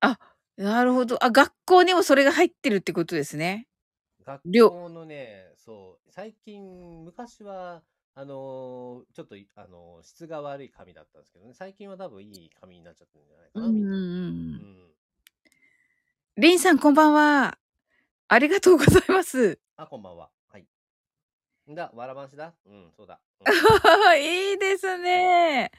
あ、なるほど。あ、学校にもそれが入ってるってことですね。学校のね、そう、最近、昔は、あのーちょっとい、あのー質が悪い紙だったんですけどね、最近は多分いい紙になっちゃってるんじゃないかな、うんみんな。う。ん。リンさんこんばんは。ありがとうございます。あ、こんばんは。だ、わらばんしだうん、そうだ。うん いいですね。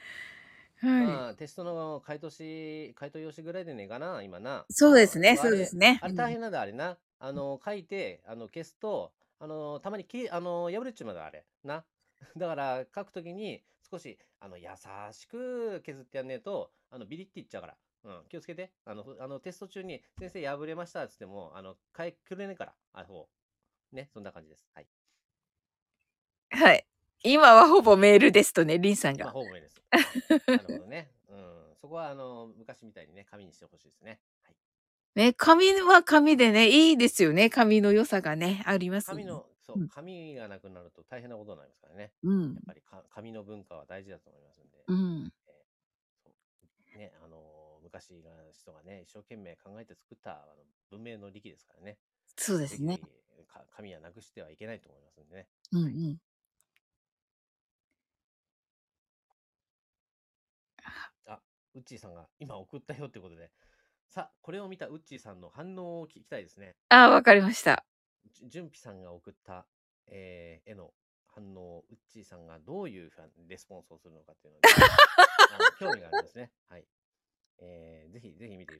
はい。まあ、テストの回答し、回答用紙ぐらいでねえかな、今な。そうですね、あそうですね。あれ大変なんだ、あれな。あの、書いて、あの、消すと、あの、たまにき、あの、破れちまうだ、あれ。な。だから、書くときに、少し、あの、優しく削ってやんねえと、あの、ビリっていっちゃうから。うん、気をつけて。あの、ふあのテスト中に、先生破れましたっつっても、あの、変え、くれねえから、あほう。ね、そんな感じです。はい。はい。今はほぼメールですとね、リンさんまあ、が。ほぼいいです。なるほどね。うん。そこは、あの、昔みたいにね、紙にしてほしいですね。はい。ね、紙は紙でね、いいですよね。紙の良さがね、ありますよね。紙の、そうう、ん紙がなくなると大変なことになりますからね。うんやっ。ぱりか紙の文化は大事だと思いますんで。うん。そうね、あのー昔が人がね、一生懸命考えて作ったあの文明の利器ですからね。そうですね。紙はなくしてはいけないと思いますんでね。うんうん。あ、ウッチーさんが今送ったよってことで、さあ、これを見たウッチーさんの反応を聞きたいですね。ああ、わかりました。じゅんぴさんが送った、えー絵の反応をウッチーさんがどういうレスポンスをするのかっていうのに、あの興味がありますね。はい。えーぜひぜひ見てく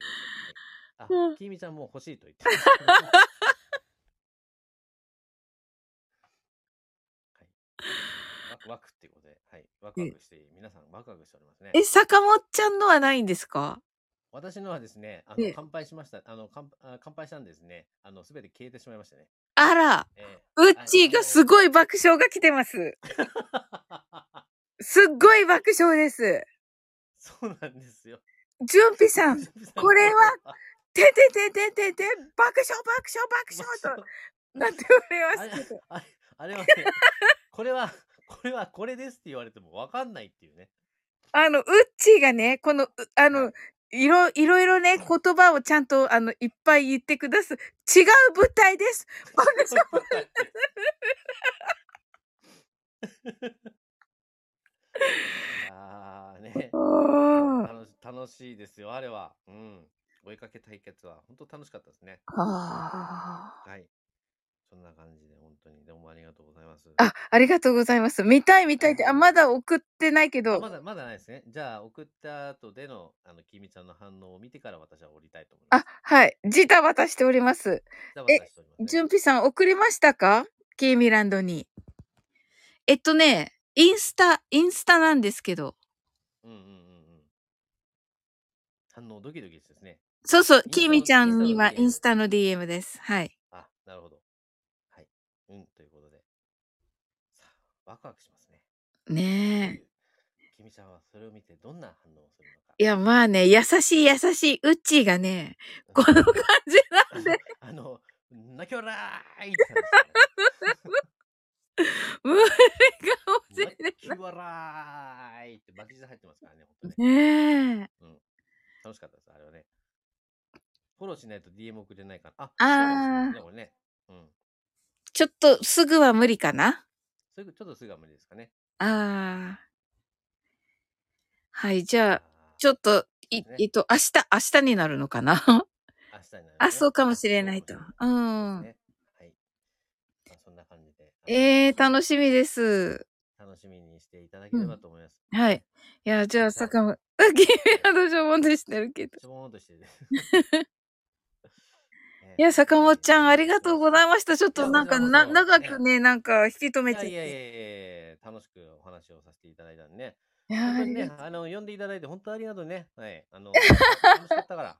ださい。あ、きみちゃんも欲しいと言ってます。ワクっていうことで、はい。ワクワクして、皆さんワクワクしておりますね。え、坂本ちゃんのはないんですか？私のはですね、あええの乾杯しました。あの乾あ乾杯したんですね。あのすべて消えてしまいましたね。あら、えーうっちーがすごい爆笑が来てます。すっごい爆笑です。そうなんですよ。じゅんぴさん、これは てててててて、爆笑爆笑爆笑となっておりますけど。あれあれはね、これは、これはこれですって言われてもわかんないっていうね。あの、うっちーがね、この、うあの、いろ、いろいろね、言葉をちゃんと、あの、いっぱい言ってくだす。違う舞台です。ああね、楽しいですよ、あれは。うん。追いかけ対決は本当楽しかったですね。ははい。そんな感じで、本当にどうもありがとうございます。あ。あ、ありがとうございます。見たい見たいって、あ、まだ送ってないけどあま、だ、まだないですね。じゃあ、送った後での、あの、きみちゃんの反応を見てから私は降りたいと思います。あ、はい。ジタバタしております。じゃあ、渡しております、ね。じゅんぴさん送りましたか？キーミランドに。えっとね、インスタ、インスタなんですけど。うんうんうんうん。反応ドキドキですね。そうそうキーミちゃんにはインスインスタの DM です。はい。あ、なるほど。はい。うん、ということで。さあ、ワクワクしますね。ねえ。きみちゃんはそれを見てどんな反応をするのか。いや、まあね、優しい優しい、ウッチーがね、この感じなんで、あの、なきょらーいってね無理かもしれなないきょらーいって巻き舌入ってますからね、本当ね。ねえ。楽しかったです、あれはね。フォローしないと DM 送れないから。あ、あすね、これね。うん。ちょっとすぐは無理かなすぐ、ちょっとすぐは無理ですかね。ああ。はい、じゃあ、ちょっと、いねえっと、明日、明日になるのかな？明日になりますねあ、そうかもしれないと。うんはい。まあ、そんな感じで。ええー、楽ししみです。楽しみにしていただければと思います。はい。いや、じゃあ、坂本、君はどうしようもんでしてるけど。ちょぼーんとしてる。いや、坂本ちゃん、ありがとうございました。ちょっとなんか、な、長くね、なんか、引き止めて。いやいやいやいや楽しくお話をさせていただいたんでね。いやねあの、呼んでいただいて本当ありがとうね。はい。あの、楽しかったから。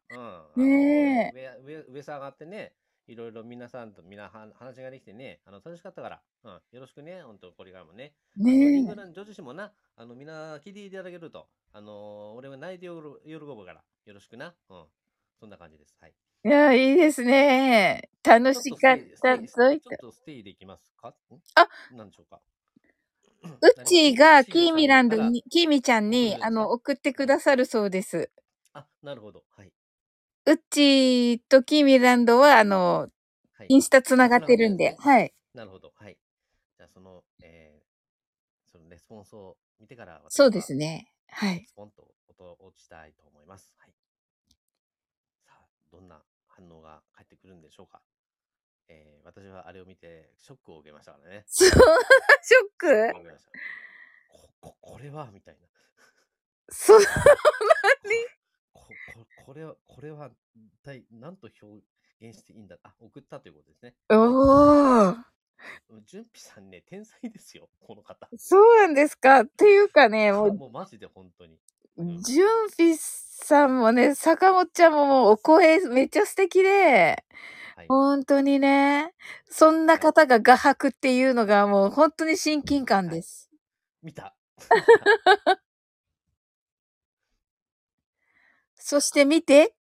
うん。ね上、上、上さ上がってね、いろいろ皆さんとみんなは話ができてね、あの、楽しかったから。うん。よろしくね。本当これからもね。あのインねグランド女子もな、あの、みんな聞いていただけると、あの、俺は泣いて喜ぶから、よろしくな。うん。そんな感じです。はい。え。いや、いいですね。楽しかったぞいちょっとステイできますか？ん？あなんでしょうか？うっちーが、キーミランド何に、キーミちゃんに、あの、送ってくださるそうです。あ、なるほど。はい。うっちーとキーミランドは、あの、はい、インスタつながってるんで、はい。なるほど。はい。じゃあ、その、えー、そのレスポンスを見てから、そうです。ね。はい。スポンと音を落ちたいと思います。はい。さあ、どんな反応が返ってくるんでしょうか？えー、私はあれを見て、ショックを受けましたからね。そう、ショック？受けましたこ、こ、これはみたいな。そう、こ、こ、これは、これは、一体、何と表現していいんだ。あ、送ったということですね。おー。純ぴさんね、天才ですよ、この方。そうなんですか？っていうかね、もう、もうマジで本当に。ジュンフィスさんもね、坂本ちゃんももうお声めっちゃ素敵で、はい。本当にね、そんな方が画伯っていうのがもう本当に親近感です。見た。そして見て、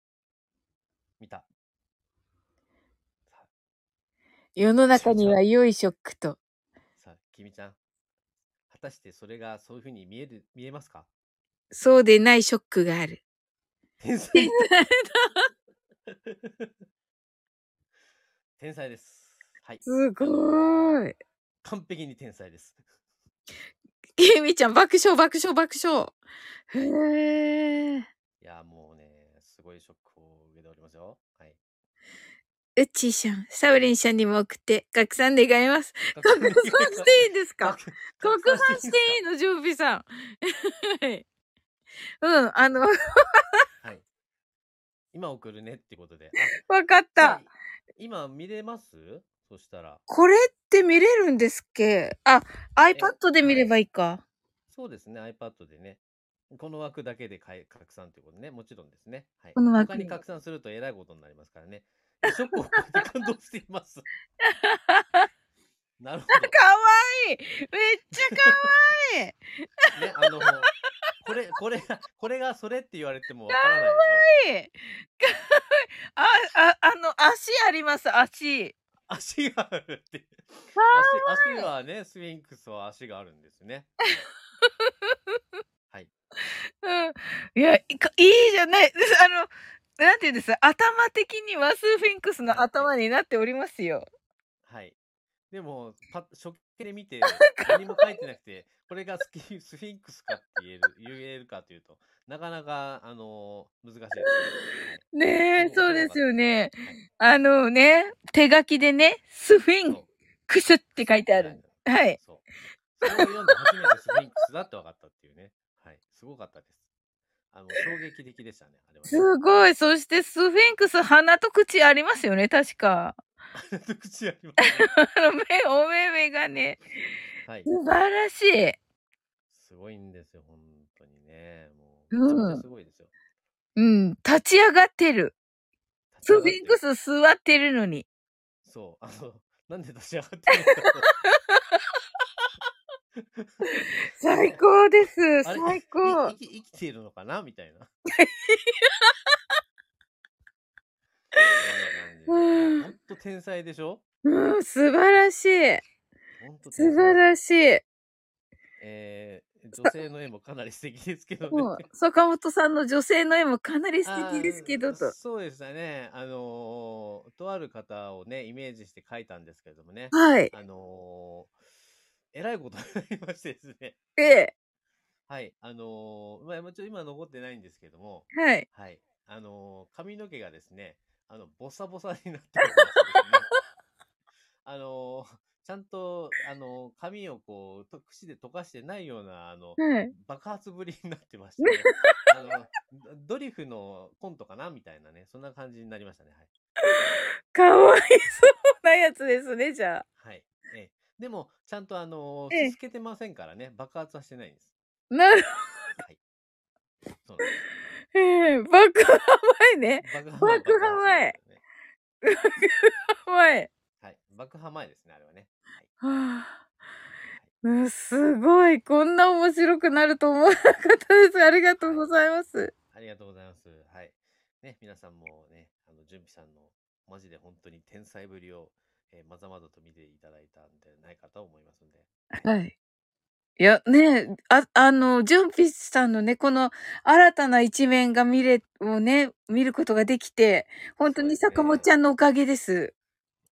見た。世の中には良いショックと。さあ、君ちゃん。果たしてそれがそういうふうに見える、見えますか？そうでないショックがある。天才天才です。はい。すごーい。完璧に天才です。ケイミちゃん爆笑爆笑爆笑。へえ。いや、もうね、すごいショックを受けておりますよ。はい。うっちーさん、サウリンさんにも送って、拡散願います。拡散していいんですか？拡散していいの、ジュンピさん。はい。うん、あの、はい。今送るねってことで。あ わかった。今見れます？そしたら。これって見れるんですっけ？あ、iPad で見ればいいか。そうですね、iPad でね。この枠だけでかい拡散ということでね、もちろんですね。はい。この枠他に拡散するとえらいことになりますからね。ショックを感動しています。なるほかわいいめっちゃかわいいど。ね、あの、これ、これが、これがそれって言われてもわからないでしょ？あ、あ、あの、足あります、足。足があるって。か足、足はね、スフィンクスは足があるんですね。はい。うん。いや、いかいいじゃない。あの、なんていうんです？頭的にはスフィンクスの頭になっておりますよ。はい。でも、パッ初見で見て、何も書いてなくて、これがスキ スフィンクスかって言える、言えるかというと、なかなか、あの難しいですね。ねえ、そうですよね。はいあのね、手書きでね、スフィンクスって書いてある。はい。そう。それを読んで初めてスフィンクスだって分かったっていうね。はい。すごかったです。あの、衝撃的でしたね、あれは、ね。すごい。そしてスフィンクス鼻と口ありますよね、確か。口ありますね。あの目、お目目がね、はい。素晴らしい。すごいんですよ、本当にね。もう、すごいですよ。うん、立ち上がってる。スフィンクスス座ってるのに。そう、あの、なんで立ち上がってるの。最高です。最高生きているのかな？みたいな。うん本当天才でしょ？うん、素晴らしい。素晴らしい。えー、女性の絵もかなり素敵ですけどもうね。、坂本さんの女性の絵もかなり素敵ですけどと。そうでしたね。あのーとある方をね、イメージして描いたんですけれどもね。はい。あのーえらいことになりましてですね。ええ。はい。あのーまあ、もちろん今残ってないんですけども、はい。はい。あのー髪の毛がですね、あの、ボサボサになっておりましてですね。あのーちゃんと、あのー髪をこう、と櫛で溶かしてないような、あの、はい。爆発ぶりになってましてね。あの、ドドリフのコントかなみたいなね、そんな感じになりましたね。はい。かわいそうなやつですね、じゃあ。はい。ええ、でも、ちゃんとあのええー、すすけてませんからね、爆発はしてないんです。なるはい。そうなんです。ええ爆破前ね。爆破前爆破前。はい。爆破前ですね、あれはね。はい。はあうん、すごい。こんな面白くなると思わなかったです。ありがとうございます。ありがとうございます。はい。ね、皆さんもね、あの、準備さんの、マジで本当に天才ぶりを、えーまざまざと見ていただいたんではないかと思いますので。はい。いや、ねあ、あの、ジュンピスさんのね、この新たな一面が見れ、をね、見ることができて、本当に坂本ちゃんのおかげです。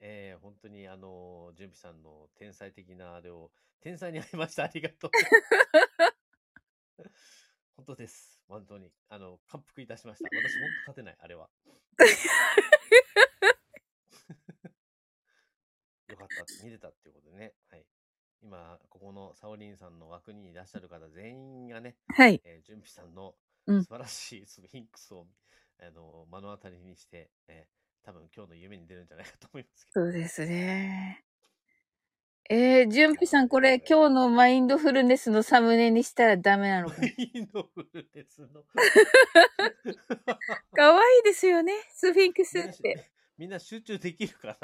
えー、本当にあの、準備さんの天才的なあれを、天才に会いました。ありがとう。本当です。本当に。あの、感服いたしました。私、本当勝てない、あれは。よかった。見れたっていうことでね。はい。今、ここのサオリンさんの枠にいらっしゃる方全員がね、はい。えー、準備さんのうん素晴らしいスフィンクスを、あの目の当たりにして、えー、多分今日の夢に出るんじゃないかと思いますけど。そうですね。えー、ジュンピさん、これ、今日のマインドフルネスのサムネにしたらダメなのかなマインドフルネスの。かわいいですよね、スフィンクスみんなしって。みんな集中できるから。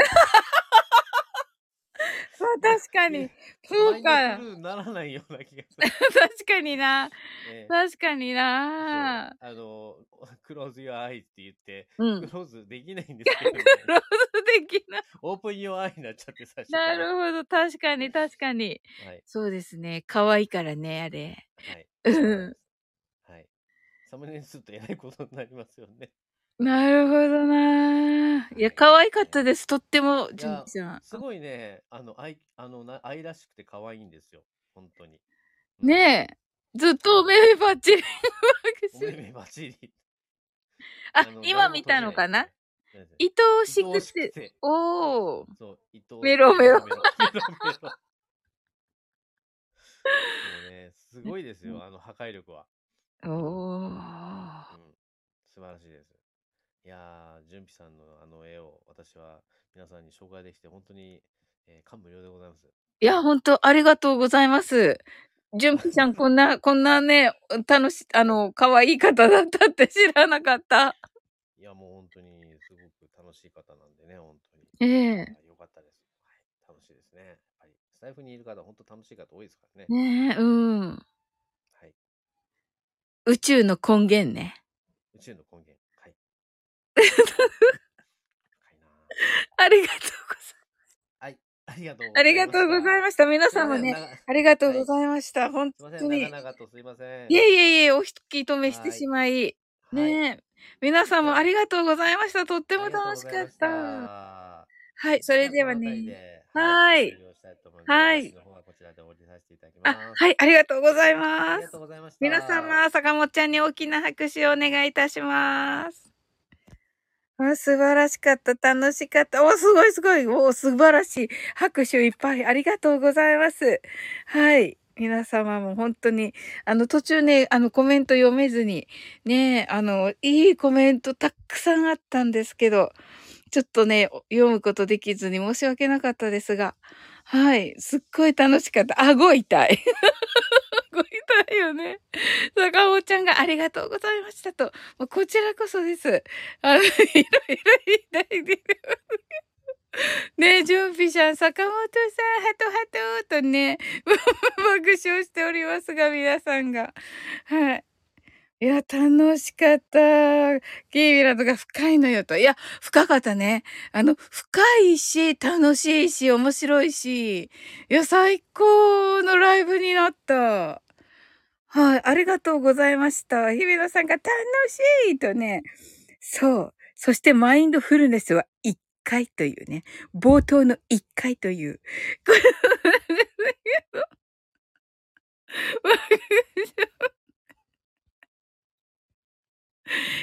確かに。そうかならないような気がする。確かにな。えー確かにな。あの、クローズ your eye って言って、うん。クローズできないんですけど、ね、クローズできない。オープン your eye になっちゃって最初なるほど、確かに、確かに。はい。そうですね。可愛いからね、あれ。はい。うんはい。サムネにするとえらいことになりますよね。なるほどな。いや、可愛かったです。とっても、いジュンやピさん。すごいね、あの、愛、あの、な愛らしくて可愛いんですよ。本当に。うんねえ。ずっとお目目ばっちり。お目目バチリ。あ、今見たのかな？愛おしくて。ておお。そう、愛おメロメロ。メロメロ。もうね、すごいですよ、あの破壊力は。おお、うん、素晴らしいです。いやー、純喜さんのあの絵を私は皆さんに紹介できて本当に、えー、感無量でございます。いや、本当ありがとうございます。純喜ちゃん、こんな、こんなね、楽し、あの、可愛い方だったって知らなかった。いや、もう本当にすごく楽しい方なんでね、本当に。ええー、よかったです。はい、楽しいですね。やっぱり、スタイフにいる方、本当楽しい方多いですからね。ねえ、うん。はい。宇宙の根源ね。宇宙の根源。はい。ありがとうございます。はい。ありがとうございました。ありがとうございました。皆さんもね、ありがとうございました。はい、本当に。長々とすいません。いえいえいえ、お引き止めしてしまい。ねえ。皆さんもありがとうございました。とっても楽しかった。はい、それではね。はい。はい。あ、はい、ありがとうございます。皆様、坂本ちゃんに大きな拍手をお願いいたします。あ素晴らしかった。楽しかった。お、すごいすごい。お、素晴らしい。拍手いっぱい。ありがとうございます。はい。皆様も本当に、あの途中ね、あのコメント読めずに、ね、あの、いいコメントたくさんあったんですけど、ちょっとね、読むことできずに申し訳なかったですが、はい、すっごい楽しかった。顎痛い。顎痛いよね。坂尾ちゃんがありがとうございましたと。こちらこそです。あの、いろいろ痛いです。ねえ、ジョンピシャン、坂本さん、ハトハトとね、爆笑しておりますが、皆さんが。はい。いや、楽しかった。キービラとか深いのよと。いや、深かったね。あの、深いし、楽しいし、面白いし。いや、最高のライブになった。はい、ありがとうございました。日比野さんが楽しいとね。そう。そしてマインドフルネスは一回というね、冒頭の一回という。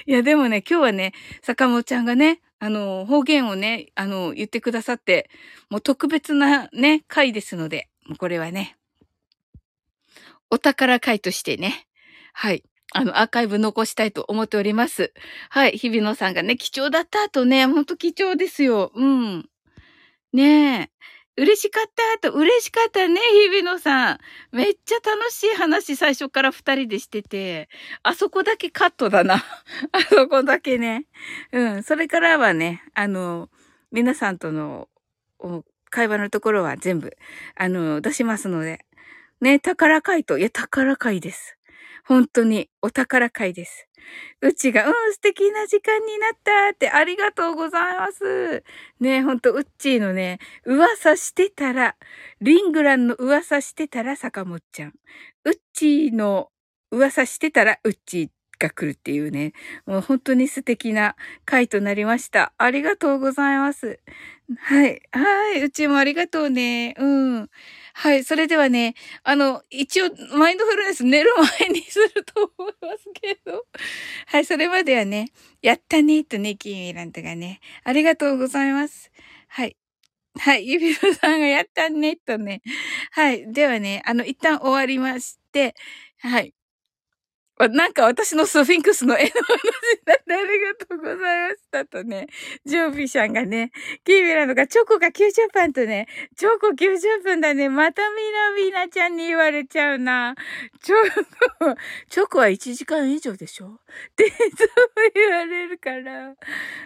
いや、でもね、今日はね、坂本ちゃんがね、あの、方言をね、あの、言ってくださって、もう特別なね、回ですので、もうこれはね、お宝回としてね、はい、あの、アーカイブ残したいと思っております。はい。日比野さんがね、貴重だったとね、ほんと貴重ですよ。うん。ねえ。嬉しかったと、嬉しかったね、日比野さん。めっちゃ楽しい話最初から二人でしてて、あそこだけカットだな。あそこだけね。うん。それからはね、あの、皆さんとの会話のところは全部、あの、出しますので。ね、宝貝と。いや、宝回です。本当にお宝会です。うちが、うん、素敵な時間になったってありがとうございます。ね、ほんと、うっちーのね、噂してたら、リングランの噂してたら坂本ちゃん。うっちーの噂してたらうっちーが来るっていうね、もう本当に素敵な回となりました。ありがとうございます。はい。はい。うちもありがとうね。うん。はい。それではね、あの、一応、マインドフルネス寝る前にすると思いますけど。はい。それまではね、やったね、とね、キーミラントがね、ありがとうございます。はい。はい。ゆびろさんがやったね、とね。はい。ではね、あの、一旦終わりまして、はい。なんか私のスフィンクスの絵の話になってありがとうございましたとね、ジョービーさんがね、キーミラのがチョコが90分とね、チョコ90分だね、またみなみなちゃんに言われちゃうな。チョコ、チョコは1時間以上でしょ？っていつも言われるから。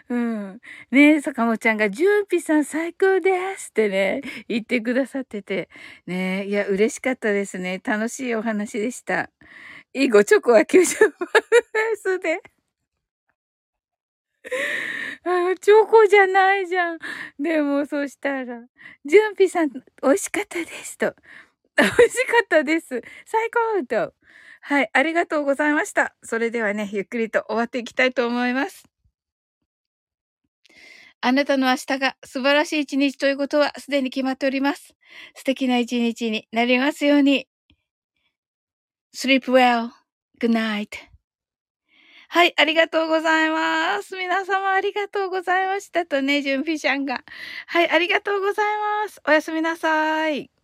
うん。ねえ坂本ちゃんが、ジューピーさん最高ですってね、言ってくださってて。ねえいや、嬉しかったですね。楽しいお話でした。いごチョコは90%スで。あチョコじゃないじゃん。でも、そしたら、ジュンピさん、美味しかったですと。美味しかったです。最高と。はい、ありがとうございました。それではね、ゆっくりと終わっていきたいと思います。あなたの明日が素晴らしい一日ということはすでに決まっております。素敵な一日になりますように。Sleep well. Good night. はい、ありがとうございます。皆様ありがとうございましたとね、準備ちゃんが。はい、ありがとうございます。おやすみなさい。